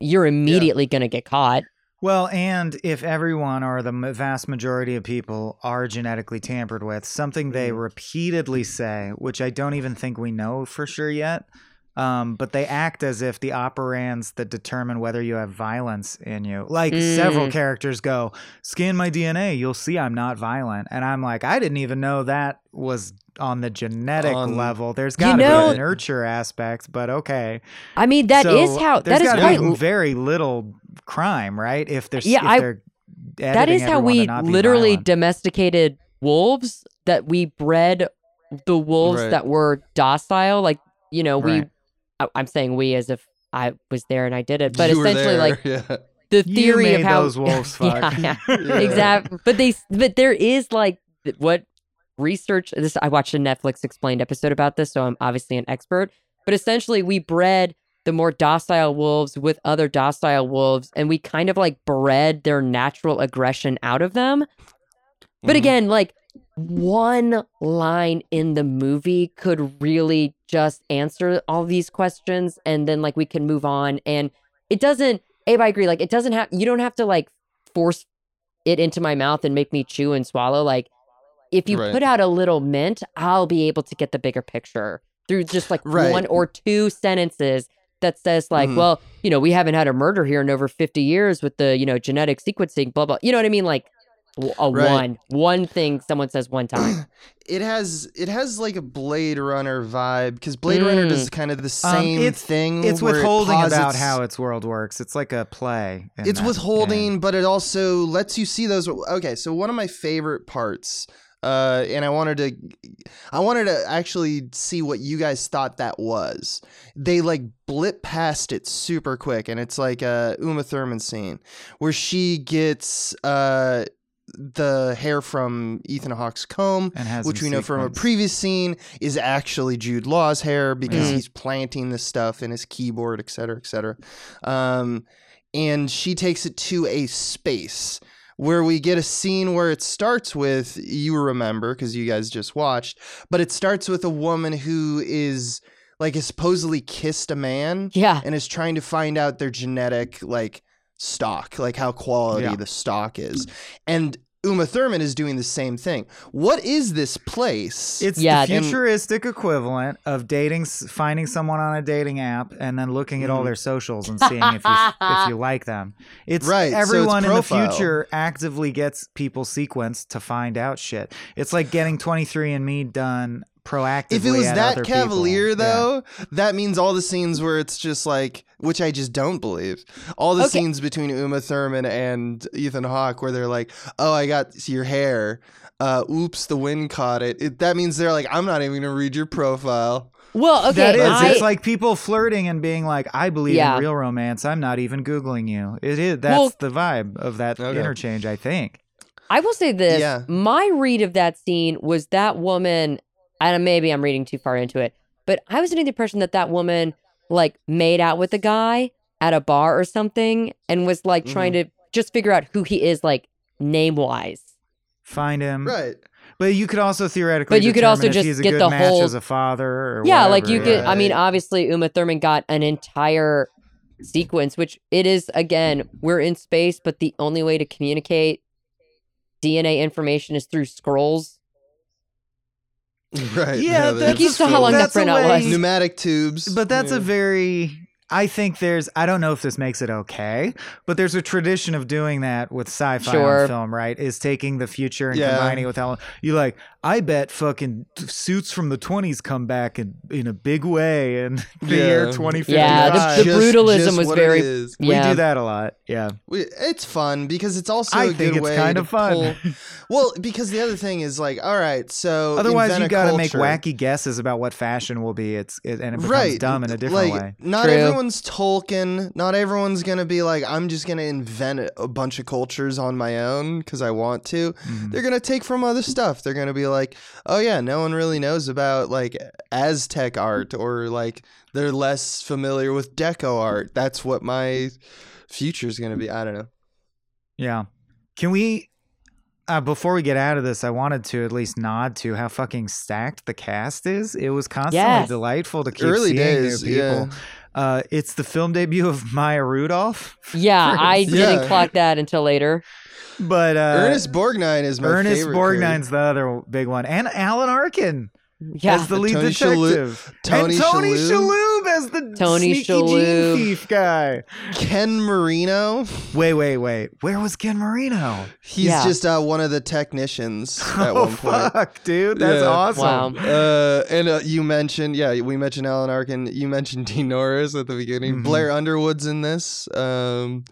you're immediately gonna get caught. Well, and if everyone or the vast majority of people are genetically tampered with, something they Mhm. repeatedly say, which I don't even think we know for sure yet, um, but they act as if the operands that determine whether you have violence in you, like several Mm. characters go, scan my DNA, you'll see I'm not violent. And I'm like, I didn't even know that was on the genetic On- level. There's You got to know- be a nurture aspect, but okay. I mean that is So how that is quite very little crime, right? If there's Yeah, if I- that how we literally violent. domesticated wolves that we bred the wolves Right. that were docile like you know we Right. I- i'm saying we as if i was there and i did it but you essentially like yeah. the theory of how those wolves yeah, fuck. yeah, Yeah. exactly but they but there is like what research this i watched a netflix explained episode about this so i'm obviously an expert but essentially we bred the more docile wolves with other docile wolves and we kind of like bred their natural aggression out of them but Mhm. again like one line in the movie could really just answer all these questions and then like we can move on and it doesn't Abe, I agree like it doesn't have you don't have to like force it into my mouth and make me chew and swallow like if you Right. put out a little mint i'll be able to get the bigger picture through just like Right. one or two sentences that says like Mhm. well you know we haven't had a murder here in over 50 years with the you know genetic sequencing blah blah you know what i mean like a Right. one one thing someone says one time it has it has like a Blade Runner vibe because Blade Runner Mm. does kind of the Um, same it's- thing. It's where it withholding about how its world works. It's like a play. it's withholding, game. but it also lets you see those. Okay, so one of my favorite parts, uh, and I wanted to, I wanted to actually see what you guys thought that was. They like blip past it super quick, and it's like a Uma Thurman scene where she gets uh the hair from Ethan Hawke's comb which we know from a previous scene is actually Jude Law's hair because Mhm. he's planting this stuff in his keyboard, et cetera, et cetera. Um, and she takes it to a space where we get a scene where it starts with you remember because you guys just watched, but it starts with a woman who is like has supposedly kissed a man yeah and is trying to find out their genetic like stock, like how quality Yeah. the stock is. And Uma Thurman is doing the same thing. What is this place? It's Yeah, the and- futuristic equivalent of dating, finding someone on a dating app, and then looking at all Mhm. their socials and seeing if you if you like them. It's Right, so it's Everyone in the future actively gets people sequenced to find out shit. It's like getting 23andMe done proactively. if it was that other people. cavalier Yeah. though, that means all the scenes where it's just like, which I just don't believe. All the Okay. scenes between Uma Thurman and Ethan Hawke where they're like, "Oh, I got your hair. Uh, oops, the wind caught it. it." That means they're like, "I'm not even gonna read your profile." Well, okay, that is. I, it's like people flirting and being like, "I believe Yeah. in real romance. I'm not even googling you." It is. That's Well- the vibe of that Okay. interchange. I think. I will say this. Yeah. My read of that scene was that woman, and maybe I'm reading too far into it, but I was under the impression that that woman like made out with a guy at a bar or something and was like trying Mm-hmm. to just figure out who he is, like name wise. Find him. Right. But you could also theoretically. But you could also just he's a get good the match whole- as a father. Or Yeah, like whatever, you could. I mean, obviously, Uma Thurman got an entire sequence, which it is again, we're in space, but the only way to communicate DNA information is through scrolls. Right. Yeah, there's that's You saw how long that's that a printout way- was. pneumatic tubes. But that's Yeah. a very. I think there's. I don't know if this makes it okay, but there's a tradition of doing that with sci-fi Sure. film, right? Is taking the future and Yeah. combining it with how you like. I bet fucking suits from the 20s come back in in a big way in the year Yeah. 2055. Yeah, the- the Just- brutalism just was what it very- is. we do that a lot. Yeah, We, it's fun because it's also I a think good it's way kind of fun. pull- well, because the other thing is like, all right, so Otherwise, you a got to make wacky guesses about what fashion will be. It's it, and it becomes right dumb in a different like, way. Not True. Everyone's Tolkien. Not everyone's gonna be like, I'm just gonna invent a- a bunch of cultures on my own because I want to. Mhm. They're gonna take from other stuff. They're gonna be like, oh yeah, no one really knows about like Aztec art or like they're less familiar with Deco art. That's what my future is gonna be. I don't know. Yeah. Can we uh, before we get out of this, I wanted to at least nod to how fucking stacked the cast is. It was constantly Yes. delightful to keep Early seeing days, new people. yeah. Uh, it's the film debut of Maya Rudolph, Yeah, I Ernest. didn't Yeah. clock that until later. but uh, Ernest Borgnine is my Ernest favorite. Borgnine's the other big one, and Alan Arkin Yeah, as the lead Tony Shalhoub- detective, Tony and Tony Shalhoub. Shalhoub as the Tony sneaky Shalhoub. gene thief guy. Ken Marino. Wait, wait, wait. Where was Ken Marino? He's Yeah. just uh, one of the technicians at oh one point. fuck, dude, that's Yeah. awesome. Wow. Uh, and uh, you mentioned, yeah, we mentioned Alan Arkin. You mentioned Dean Norris at the beginning. Mhm. Blair Underwood's in this. Um,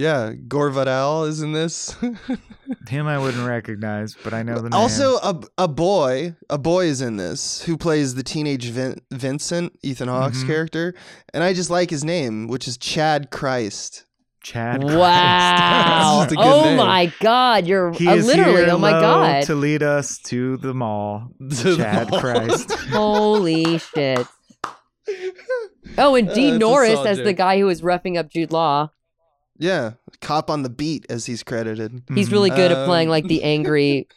yeah, Gore Vidal is in this. Him, I wouldn't recognize, but I know the name. also, a, a boy, a boy is in this who plays the teenage Vin- Vincent, Ethan Hawke's Mhm. character, and I just like his name, which is Chad Christ. Chad. Christ. Wow. That's just a good oh name. my God. You're He uh, is literally, here oh my God. to lead us to the mall. To the Chad mall. Christ. Holy shit. Oh, and Uh, Dean it's a Norris solid as the guy who was roughing up Jude Law. Yeah, cop on the beat as he's credited. He's really good at playing Um, like the angry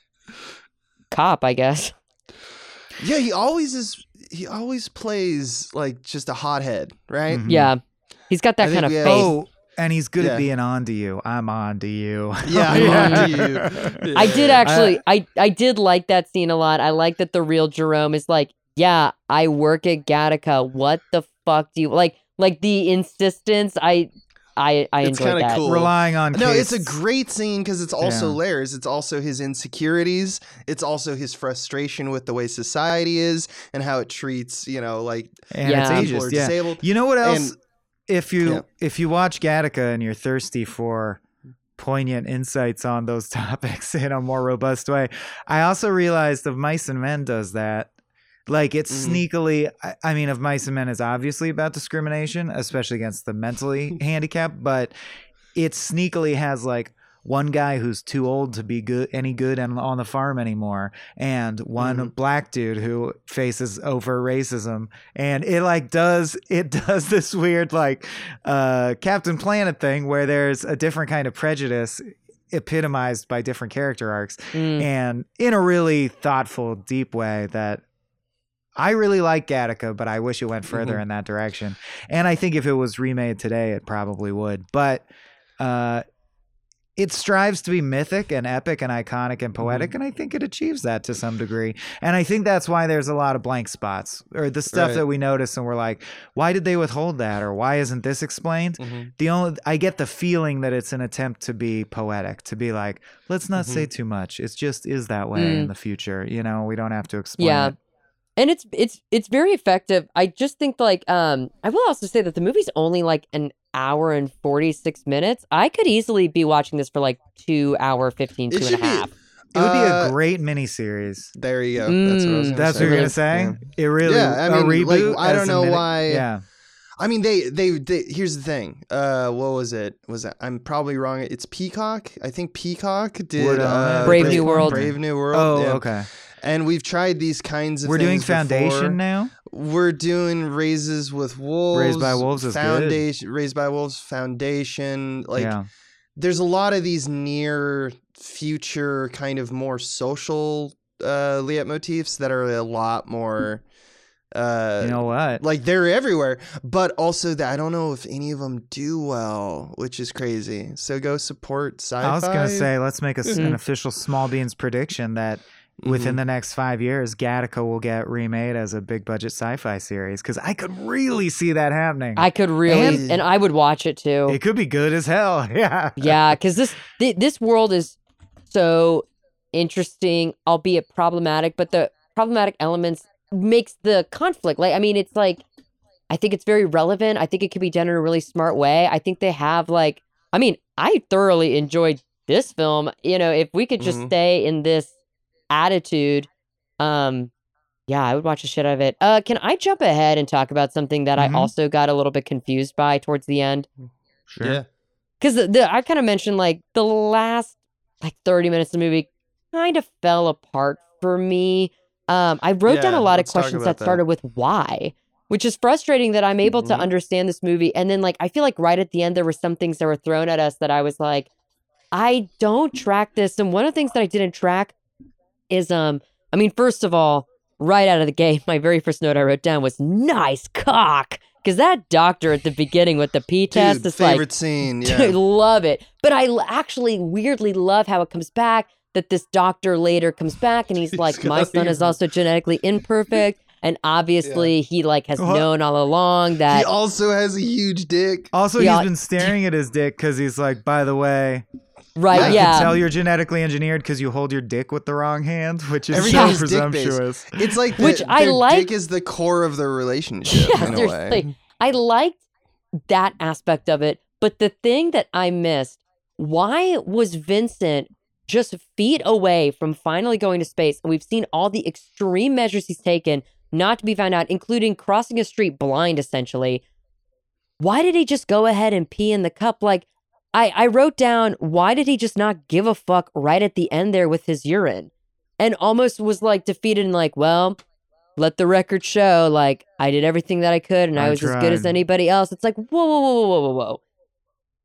cop, I guess. Yeah, he always is. He always plays like just a hothead, right? Mhm. Yeah. He's got I that kind think of we have- face. Oh, and he's good Yeah. at being on to you. I'm on to you. Yeah, I'm on to you. I did Yeah. actually I I did like that scene a lot. I like that the real Jerome is like, "Yeah, I work at Gattaca. What the fuck do you like like the insistence I I I It's enjoyed kinda that. cool. Relying on No, it's a great scene because it's also Yeah. layers. It's also his insecurities. It's also his frustration with the way society is and how it treats, you know, like and Yeah. it's people ageist. Yeah. disabled. You know what else? And- if you Yeah. if you watch Gattaca and you're thirsty for poignant insights on those topics in a more robust way, I also realized of Mice and Men does that. Like it's Mhm. sneakily. I, I mean, of Mice and Men is obviously about discrimination, especially against the mentally handicapped, but it sneakily has like one guy who's too old to be good any good and on the farm anymore and one Mhm. black dude who faces over racism and it like does it does this weird like uh captain planet thing where there's a different kind of prejudice epitomized by different character arcs Mm. and in a really thoughtful deep way that I really like Gattaca, but I wish it went further Mhm. in that direction. And I think if it was remade today, it probably would. But uh, it strives to be mythic and epic and iconic and poetic Mm-hmm. and i think it achieves that to some degree and i think that's why there's a lot of blank spots or the stuff Right. that we notice and we're like why did they withhold that or why isn't this explained Mhm. the only i get the feeling that it's an attempt to be poetic to be like let's not Mm-hmm. say too much it just is that way in the future you know we don't have to explain Yeah. it. And it's it's it's very effective. I just think like um I will also say that the movie's only like an hour and 46 minutes. I could easily be watching this for like 2 hour 15 It two and a should be- it would be Uh, a great miniseries There you go. That's what I was Mm, gonna that's say. what you're gonna say Yeah. it really Yeah, I a mean, like, reboot I don't know mini- why- yeah I mean, they, they, they. Here's the thing. Uh, what was it? Was that? I'm probably wrong. It's Peacock. I think Peacock did uh, it. Brave New World. Brave New World. oh yeah. okay And we've tried these kinds of. we're doing things before. foundation now We're doing raises with wolves. Raised by Wolves is good. foundation. Raised by wolves. Foundation. Like yeah there's a lot of these near future kind of more social uh leitmotifs that are a lot more uh you know what like they're everywhere but also that i don't know if any of them do well which is crazy so go support sci-fi I was gonna say, let's make a s an Mhm. official Small Beans prediction that Mm-hmm. within the next five years, Gattaca will get remade as a big budget sci-fi series because I could really see that happening. I could really And- and, I would watch it too. it could be good as hell. Yeah. yeah, cuz this th- this world is so interesting, albeit problematic, but the problematic elements makes the conflict. Like I mean, it's like I think it's very relevant. I think it could be done in a really smart way. I think they have like I mean, I thoroughly enjoyed this film. You know, if we could just Mhm. stay in this attitude, um yeah, I would watch the shit out of it. Uh can I jump ahead and talk about something that Mhm. I also got a little bit confused by towards the end? Sure. yeah because the, the, I kind of mentioned like the last like 30 minutes of the movie kind of fell apart for me. Um, I wrote down a lot of questions that that. started with why, which is frustrating that I'm able to Mhm. understand this movie. And then like I feel like right at the end there were some things that were thrown at us that I was like, I don't track this. And one of the things that I didn't track is um, I mean, first of all, right out of the gate, my very first note I wrote down was nice cock. Because that doctor at the beginning with the P test Dude, is like favorite scene Dude, yeah love it. But I actually weirdly love how it comes back. That this doctor later comes back and he's He's like, my got son is also genetically imperfect, and obviously he like has Well, known all along that he also has a huge dick Also, Yeah. he's been staring at his dick because he's like, by the way, right? I Yeah. can tell you're genetically engineered because you hold your dick with the wrong hand, which is Everything so is dick-based. presumptuous. it's like the, Which I their like- dick is the core of their relationship yeah, in a way. I liked that aspect of it, but the thing that I missed, why was Vincent just feet away from finally going to space? And we've seen all the extreme measures he's taken not to be found out, including crossing a street blind, essentially. Why did he just go ahead and pee in the cup? Like, I, I wrote down, why did he just not give a fuck right at the end there with his urine? And almost was like defeated and like, well, let the record show, like, I did everything that I could and I, I was as good as anybody else. It's like, whoa, whoa, whoa, whoa, whoa, whoa, whoa.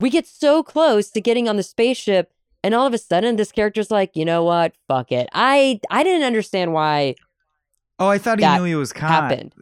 We get so close to getting on the spaceship, and all of a sudden this character's like, you know what? Fuck it. I I didn't understand why Oh, I thought he knew he was caught. happened.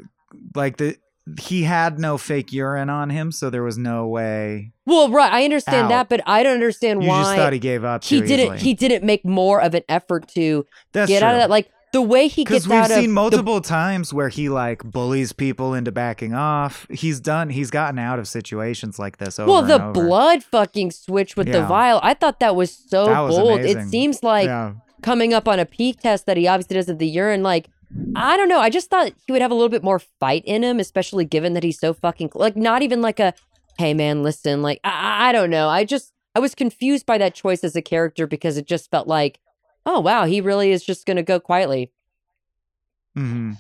Like the he had no fake urine on him, so there was no way. Well, right, I understand Out. that, but I don't understand You why just thought he gave up. he too didn't easily. he didn't make more of an effort to That's get true. out of that. Like the way he gets we've out of seen the- multiple times where he like bullies people into backing off. He's done. He's gotten out of situations like this over well, the blood fucking switch with the vial. I thought that was so That was bold. It seems like yeah. coming up on a peak test that he obviously does at the urine. Like, I don't know. I just thought he would have a little bit more fight in him, especially given that he's so fucking like not even like a, hey man, listen. Like, I, I- don't know. I just I was confused by that choice as a character because it just felt like, oh wow, he really is just gonna go quietly. hmm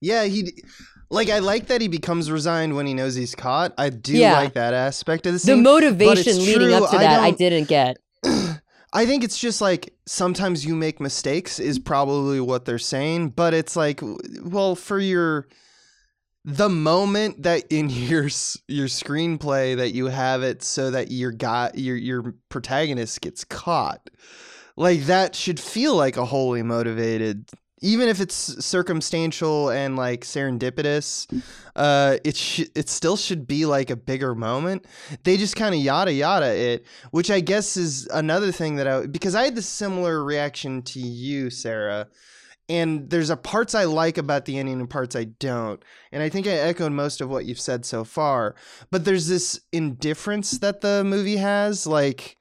Yeah, he like I like that he becomes resigned when he knows he's caught. I do Yeah. like that aspect of the The motivation leading true, up to that, I didn't get. I think it's just like sometimes you make mistakes is mm-hmm. probably what they're saying, but it's like well for your the moment that in your your screenplay that you have it so that your guy your your protagonist gets caught. Like that should feel like a wholly motivated even if it's circumstantial and like serendipitous, uh, it sh- it still should be like a bigger moment. They just kind of yada yada it, which I guess is another thing that I because I had the similar reaction to you, Sarah. And there's a parts I like about the ending and parts I don't. And I think I echoed most of what you've said so far. But there's this indifference that the movie has, like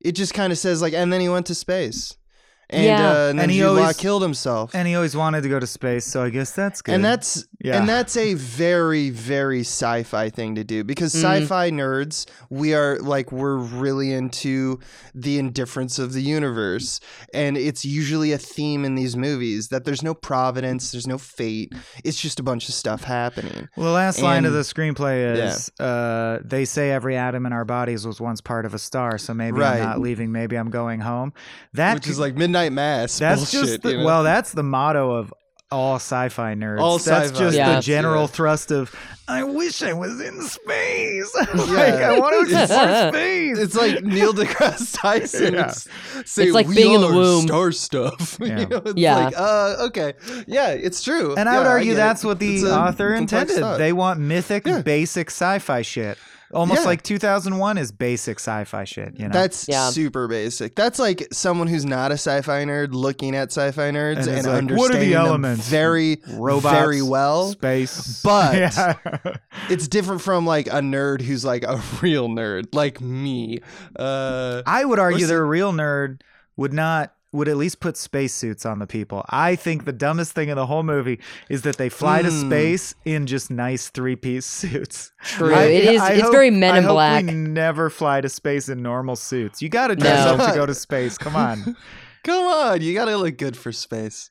it just kind of says like, and then he went to space, and Yeah. uh, and then And he Jude always- killed himself, And he always wanted to go to space, so I guess that's good. and that's Yeah. and that's a very very sci-fi thing to do because Mhm. sci-fi nerds we are like we're really into the indifference of the universe and it's usually a theme in these movies that there's no providence there's no fate it's just a bunch of stuff happening Well, the last line of the screenplay is uh, they say every atom in our bodies was once part of a star, so maybe Right. I'm not leaving, maybe I'm going home. That which is like midnight mass that's bullshit, just the, you know? well, that's the motto of all sci-fi nerds. All that's sci-fi just Yeah. the general Yeah. thrust of I wish I was in space. like Yeah. I want to explore space. it's like Neil deGrasse Tyson. Yeah. Say, It's like "We being in the womb." Star stuff. Yeah. you know, it's Yeah. like, uh, okay. Yeah, it's true. and I would argue get that's it. what the It's a author intended. They want mythic, Yeah. basic sci-fi shit. Almost Yeah. like 2001 is basic sci-fi shit. You know, That's Yeah. super basic. That's like someone who's not a sci-fi nerd looking at sci-fi nerds And and, like, understanding what are the elements? very, robots, very well. space, But- Yeah. It's different from like a nerd who's like a real nerd, like me. Uh, I would argue Listen- that a real nerd would not would at least put spacesuits on the people. I think the dumbest thing in the whole movie is that they fly to Mm. space in just nice three-piece suits. True. I- it is. I it's hope- very Men I in hope Black. We never fly to space in normal suits. You got to dress No. up to go to space. Come on. come on, you gotta look good for space.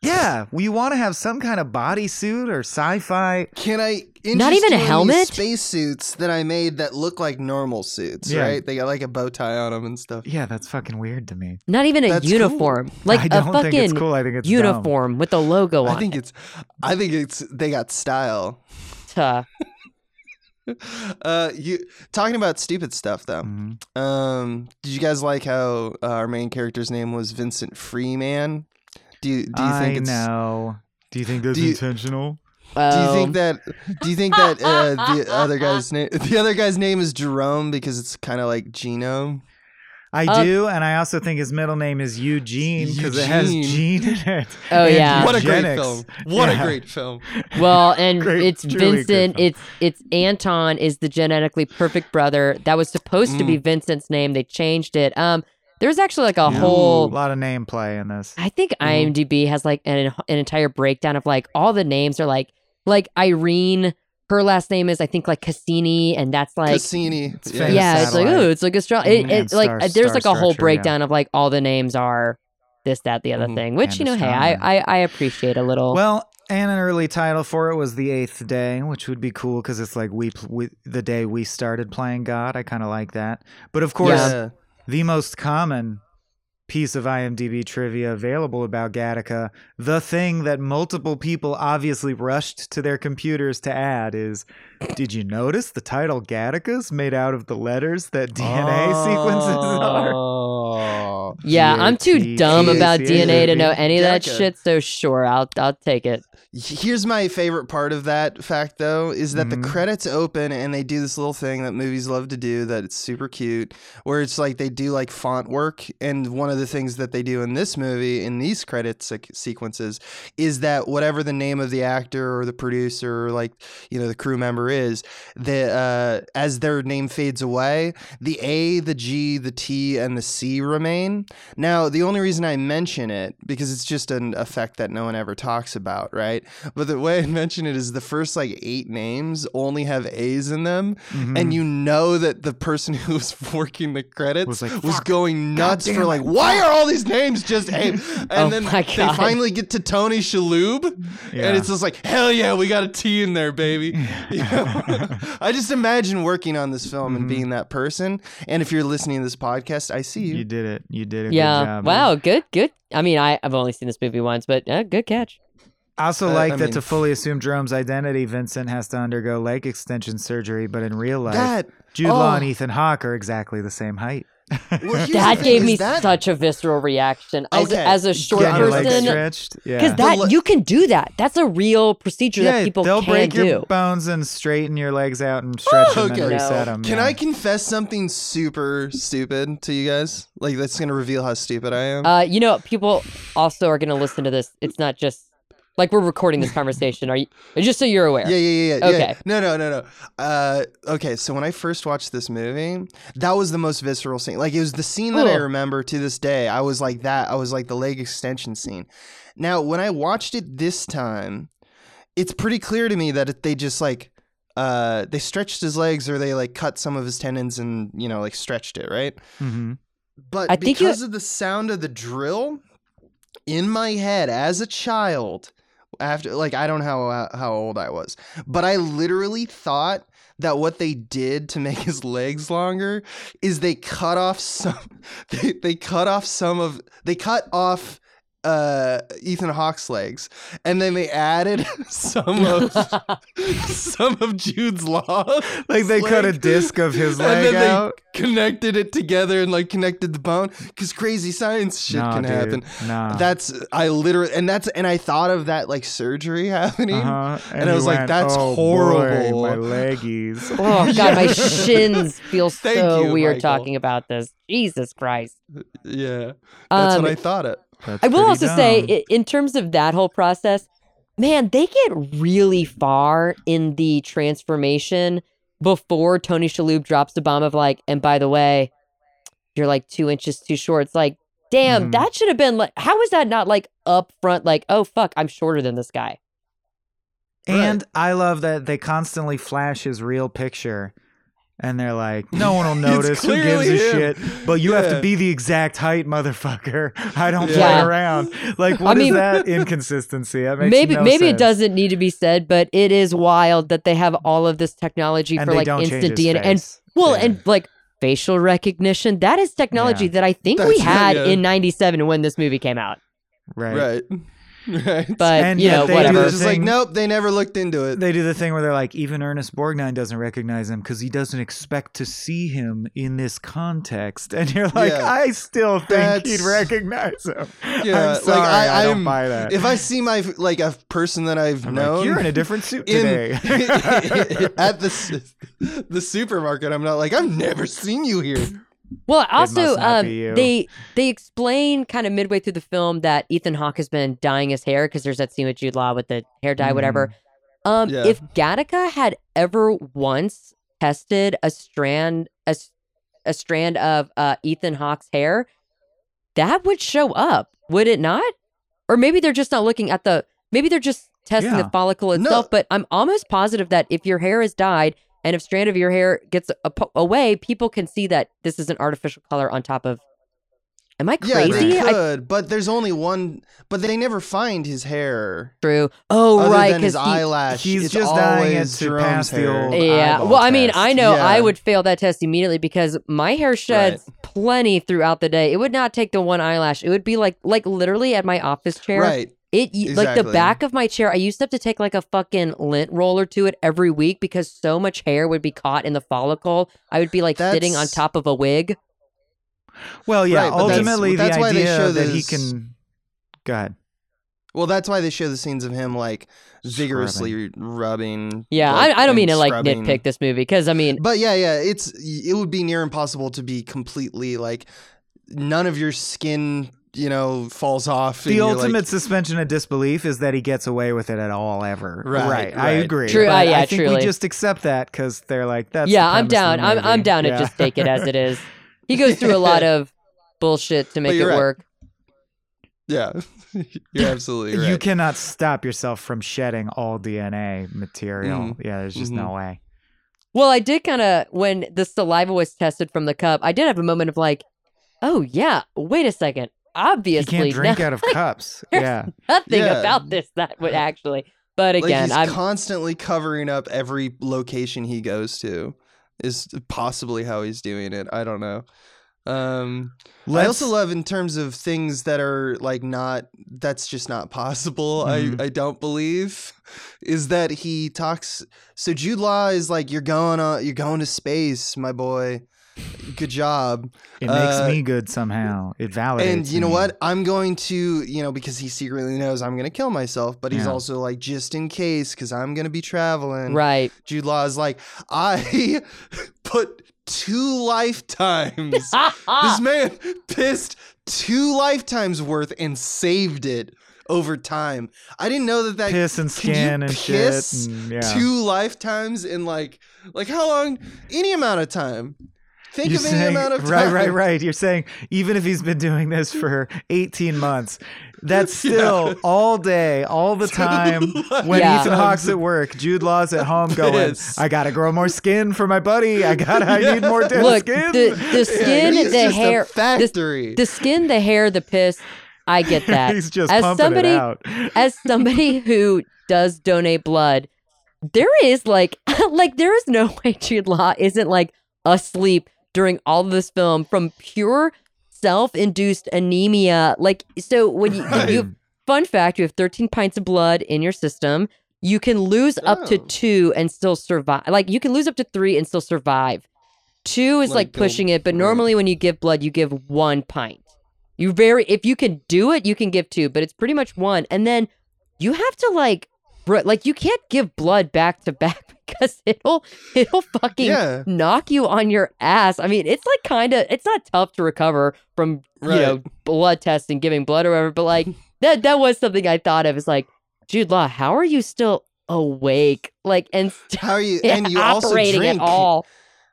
Yeah, we want to have some kind of bodysuit or sci-fi. Can I Not even a interest you in these helmet? Spacesuits that I made that look like normal suits, Yeah. right? They got like a bow tie on them and stuff. Yeah, that's fucking weird to me. Not even a That's cool. uniform. Like I a don't fucking think it's cool. I think it's dumb. uniform with the logo on I think it's, I think it's they got style. it. Uh, you talking about stupid stuff though. Mhm. Um, did you guys like how uh, our main character's name was Vincent Freeman? Do you do you I think it's know. Do you think that's Do you- intentional? do you um, think that do you think that uh, the other guy's name the other guy's name is Jerome because it's kind of like Gino? I Uh, do, and I also think his middle name is Eugene because it has Gene in it. Oh, And yeah. What a great film! What Yeah. a great film! Well, and Great- it's Vincent. It's it's Anton is the genetically perfect brother. That was supposed to be Vincent's name. They changed it. Um, there's actually like a A whole. lot of name play in this. I think Mhm. IMDb has like an an entire breakdown of like all the names are like like Irene. Her last name is I think like Cassini, and that's like Cassini. It's yeah. yeah, it's like satellite. oh, it's like a strong. It, it, like star- there's star like a whole structure, yeah. breakdown of like all the names are this, that, the other Mhm. thing. Which And you know, hey, I. I I appreciate a little. Well, and an early title for it was the eighth day, which would be cool because it's like we, pl- we the day we started playing God. I kind of like that. But of course, Yeah. The most common piece of IMDb trivia available about Gattaca, the thing that multiple people obviously rushed to their computers to add is did you notice the title Gattaca's made out of the letters that DNA sequences are? Oh. Yeah, I'm too dumb about DNA to know any of that shit. So sure, I'll I'll take it. Here's my favorite part of that fact, though, is that Mhm. the credits open and they do this little thing that movies love to do that it's super cute, where it's like they do like font work. And one of the things that they do in this movie, in these credit sec- sequences, is that whatever the name of the actor or the producer or like, you know, the crew member is, the, uh, as their name fades away, the A, the G, the T, and the C remain. Now, the only reason I mention it, because it's just an effect that no one ever talks about, right? But the way I mention it is the first like eight names only have A's in them, Mhm. and you know that the person who was working the credits Was was, like, "Fuck. going nuts for like, why are all these names just A? And Oh then they finally get to Tony Shalhoub, Yeah. and it's just like, hell yeah, we got a T in there, baby. You know? I just imagine working on this film and Mhm. being that person. And if you're listening to this podcast, I see you. you did it. You did a good Yeah. job. Wow. Good. Good. I mean, I I've only seen this movie once, but uh, good catch. I also Uh, like I that mean- to fully assume Jerome's identity, Vincent has to undergo leg extension surgery, but in real life, That Jude Law oh. and Ethan Hawke are exactly the same height. Well, that thing, gave me that- such a visceral reaction as, Okay, as a short Getting person. stretched. Because Yeah. that The le- you can do that. That's a real procedure yeah, that people they'll can break do. your bones and straighten your legs out and stretch them Okay. and No. reset them. Can I confess something super stupid to you guys? Like that's gonna reveal how stupid I am. Uh, you know, people also are going to listen to this. It's not just like we're recording this conversation. Are you? Just so you're aware. Yeah, yeah, yeah, yeah. Okay. yeah. No, no, no, no. Uh, okay, so when I first watched this movie, that was the most visceral scene. Like it was the scene that I remember to this day. I was like that. I was like the leg extension scene. Now, when I watched it this time, it's pretty clear to me that it, they just like uh they stretched his legs or they like cut some of his tendons and you know like stretched it right Mm-hmm. but I think you- because of the sound of the drill in my head as a child, after like I don't know how how old I was, but I literally thought that what they did to make his legs longer is they cut off some they, they cut off some of they cut off uh Ethan Hawke's legs and then they added some of some of Jude's Law Like they cut a disc of his and leg then they out. connected it together and like connected the bone because crazy science shit Nah, can dude. happen. Nah. That's I literally and that's and I thought of that like surgery happening. uh-huh. and I you was like, "That's "Oh, horrible." Boy, my leggies. Oh god, my shins feel Thank so you, weird Michael. talking about this. Jesus Christ. Yeah, that's Um, what I thought it. That's I will also say, dumb. i- in terms of that whole process, man, they get really far in the transformation before Tony Shalhoub drops the bomb of like, and by the way, you're like two inches too short. It's like, damn, Mhm. that should have been like, how is that not like up front? Like, oh fuck, I'm shorter than this guy. And I love that they constantly flash his real picture. And they're like, no one will notice. Who gives clearly a him. shit? But you have to be the exact height, motherfucker. I don't play around. Like, what is mean- that inconsistency? That makes maybe no maybe it doesn't need to be said, but it is wild that they have all of this technology And for like instant change his DNA and well Yeah. and like facial recognition. That is technology Yeah. that I think we had yeah. in '97 when this movie came out. right. Right, right. But And you yet know, they whatever. the Just like nope, they never looked into it. They do the thing where they're like, even Ernest Borgnine doesn't recognize him because he doesn't expect to see him in this context. And you're like, Yeah. I still think he'd recognize him. Yeah, I'm like, I- I, don't I'm- buy that. if I see my like a person that I've I'm like, known, you're in a different suit in today. at the the supermarket, I'm not like I've never seen you here. Well, also, must um, they they explain kind of midway through the film that Ethan Hawke has been dyeing his hair because there's that scene with Jude Law with the hair dye, whatever. Um, Yeah. if Gattaca had ever once tested a strand a, s- a strand of uh, Ethan Hawke's hair, that would show up, would it not? Or maybe they're just not looking at the. Maybe they're just testing Yeah. the follicle No. itself. But I'm almost positive that if your hair is dyed and if strand of your hair gets a, away, people can see that this is an artificial color on top of. Am I crazy? Yeah, crazy? they I could, but there's only one. But they never find his hair. true. Oh other right, than his he, eyelash. He's it's just dying it always to Jerome's pass the old- Yeah. eyeball Well, I mean, test. I know I would fail that test immediately because my hair sheds plenty throughout the day. It would not take the one eyelash. It would be like like literally at my office chair. Right. It y- like the back of my chair. I used to have to take like a fucking lint roller to it every week because so much hair would be caught in the follicle. I would be like sitting on top of a wig. well, yeah, Right, but that's- ultimately, that's the why they show that he can. Go ahead. Well, that's why they show the scenes of him like vigorously rubbing. Yeah, like, I, I don't mean to like scrubbing. nitpick this movie because I mean But yeah, yeah, it's it would be near impossible to be completely like none of your skin, you know, falls off. The you're, ultimate like, suspension of disbelief is that he gets away with it at all ever. Right, I right. agree. True, but uh, yeah, I think truly. we just accept that because they're like, that's. yeah, the I'm down. I'm I'm movie. down to just take it as it is. He goes through a lot of bullshit to make it right. work. yeah, you're absolutely right. You cannot stop yourself from shedding all DNA material. Mhm. Yeah, there's just no way. Well, I did kind of when the saliva was tested from the cup. I did have a moment of like, oh yeah, wait a second. You Obviously, can't drink no- out of cups. Yeah. nothing Yeah. about this that would actually. But like again, he's I'm constantly covering up every location he goes to. Is possibly how he's doing it. I don't know. Um, I Let's- also love in terms of things that are like not that's just not possible. Mhm. I I don't believe is that he talks. So Jude Law is like you're going on you're going to space, my boy. Good job. It makes Uh, me good somehow. It validates. And you know me. what? I'm going to, you know, because he secretly knows I'm going to kill myself, but he's Yeah. also like, just in case, because I'm going to be traveling. right. Jude Law is like, I put two lifetimes. this man pissed two lifetimes worth and saved it over time. I didn't know that that piss and can you skin and shit. And, yeah. two lifetimes in like like how long? Any amount of time. Think You're of any saying- amount of time. right, right, right. You're saying even if he's been doing this for 18 months, that's still Yeah. all day, all the time. When Yeah. Ethan Hawke's at work, Jude Law's at home going, Piss. I gotta grow more skin for my buddy. I got to I need more dead Look, skin. the the skin, he's the just a hair, the, factory. the skin, the hair, the piss. I get that. he's just As pumping somebody- it out. As somebody who does donate blood, there is like like there is no way Jude Law isn't like asleep during all of this film from pure self-induced anemia. Like so when you, Right. you fun fact, you have 13 pints of blood in your system. You can lose up to Oh. two and still survive. Like you can lose up to three and still survive. Two is Like like, pushing it, but right. normally when you give blood, you give one pint. You very if you can do it, you can give two, but it's pretty much one. And then you have to like like you can't give blood back to back because it'll it'll fucking yeah. knock you on your ass. I mean, it's like kind of it's not tough to recover from you know blood tests and giving blood or whatever, but like that that was something I thought of. It's like Jude Law, how are you still awake? Like and st- How are you? And you also operating drink. at all?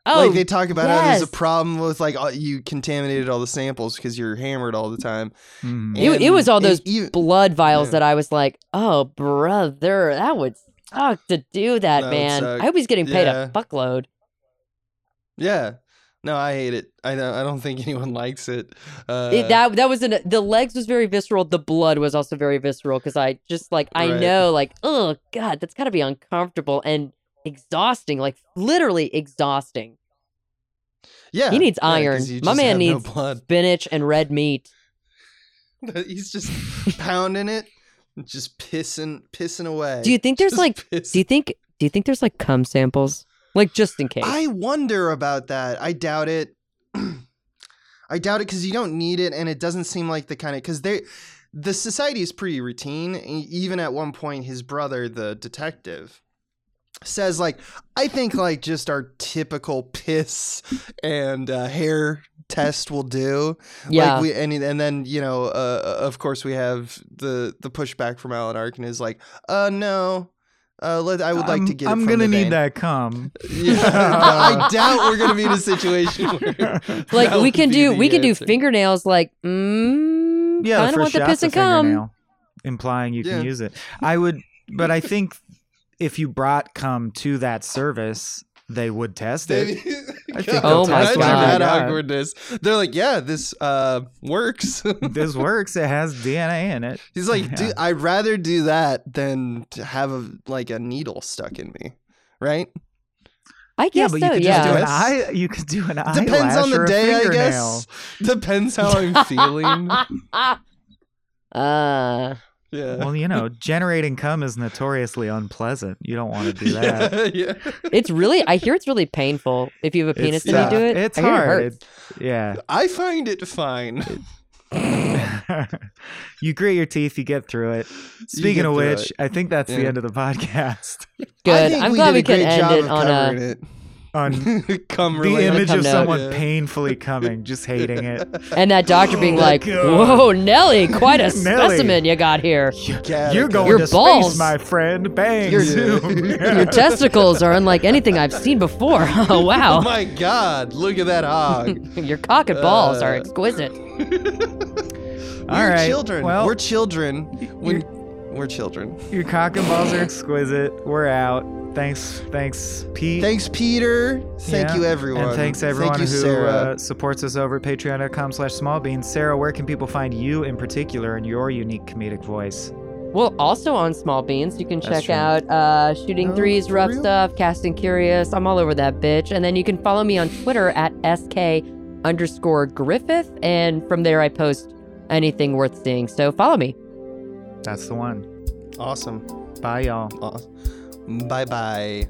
Oh, like they talk about how there's a problem with like all- you contaminated all the samples because you're hammered all the time. Mhm. It- it was all and those even- blood vials Yeah. that I was like, oh brother, that would suck to do that, would man. suck. I hope he's getting paid Yeah. a fuckload. yeah. No, I hate it. I don't. I don't think anyone likes it. Uh, It- that that was an the legs was very visceral. The blood was also very visceral because I just like I Right. know like oh god that's got to be uncomfortable and exhausting, like literally exhausting. yeah, he needs yeah, iron. you My man no needs blood. Spinach and red meat. He's just pounding it, just pissing, pissing away. Do you think there's Just like pissing. do you think do you think there's like cum samples like just in case? I wonder about that. I doubt it. I doubt it because you don't need it, and it doesn't seem like the kind of because they, the society is pretty routine. Even at one point, his brother, the detective, says like, "I think like just our typical piss and uh, hair test will do." yeah. Like we, and and then you know, uh, of course, we have the the pushback from Alan Arkin is like, "Uh, no." Uh, let, I would like I'm, to get. It I'm from gonna the need vein. that cum. Yeah, I doubt we're gonna be in a situation where like that we would can be do the we can do fingernails like mm, Yeah, kind the of want first the shot's piss a and cum. fingernail, implying you Yeah. can use it. I would, but I think if you brought cum to that service, they would test it. I think they'll Oh test my that awkwardness. They're like, yeah, this uh works. this works. It has DNA in it. He's like, Yeah. dude, I'd rather do that than to have a like a needle stuck in me, right? I guess Yeah, guess but so. you could yeah. just do an eye. You could do an eyelash Depends on the or day, I guess. Depends how I'm feeling. uh, Yeah. Well, you know, generating cum is notoriously unpleasant. You don't want to do that. yeah, yeah. it's really. I hear it's really painful if you have a penis It's and you uh, do it. It's I hear it hard. It- yeah. I find it fine. you grit your teeth, you get through it. Speaking get of which, it. I think that's the end of the podcast. I Good. think I'm we glad did we a can great end it of on a it. On Come the related. image Come of note. someone Yeah. painfully coming, just hating it. and that doctor being Oh, like, God. "Whoa, Nelly, quite a Nelly. specimen you got here. Gattaca. You're going Your to balls- space, my friend. Bang. Your- zoom. Your testicles are unlike anything I've seen before. Oh Oh wow, my God! Look at that hog. your cock and balls are Uh, exquisite." All we're right, children. well, we're children. When we're children. Your cock and balls are exquisite. We're out. Thanks, thanks, Pete. Thanks, Peter. Thank Yeah. you, everyone. And thanks everyone Thank you, who Sarah. uh, supports us over at patreon.com slash smallbeans. Sarah, where can people find you in particular and your unique comedic voice? Well, also on Small Beans, you can That's check true. out uh, Shooting Oh, Threes, Rough real? Stuff, Casting Curious. I'm all over that bitch. And then you can follow me on Twitter at SK underscore Griffith. And from there, I post anything worth seeing. So follow me. That's the one. awesome. Bye, y'all. Bye bye.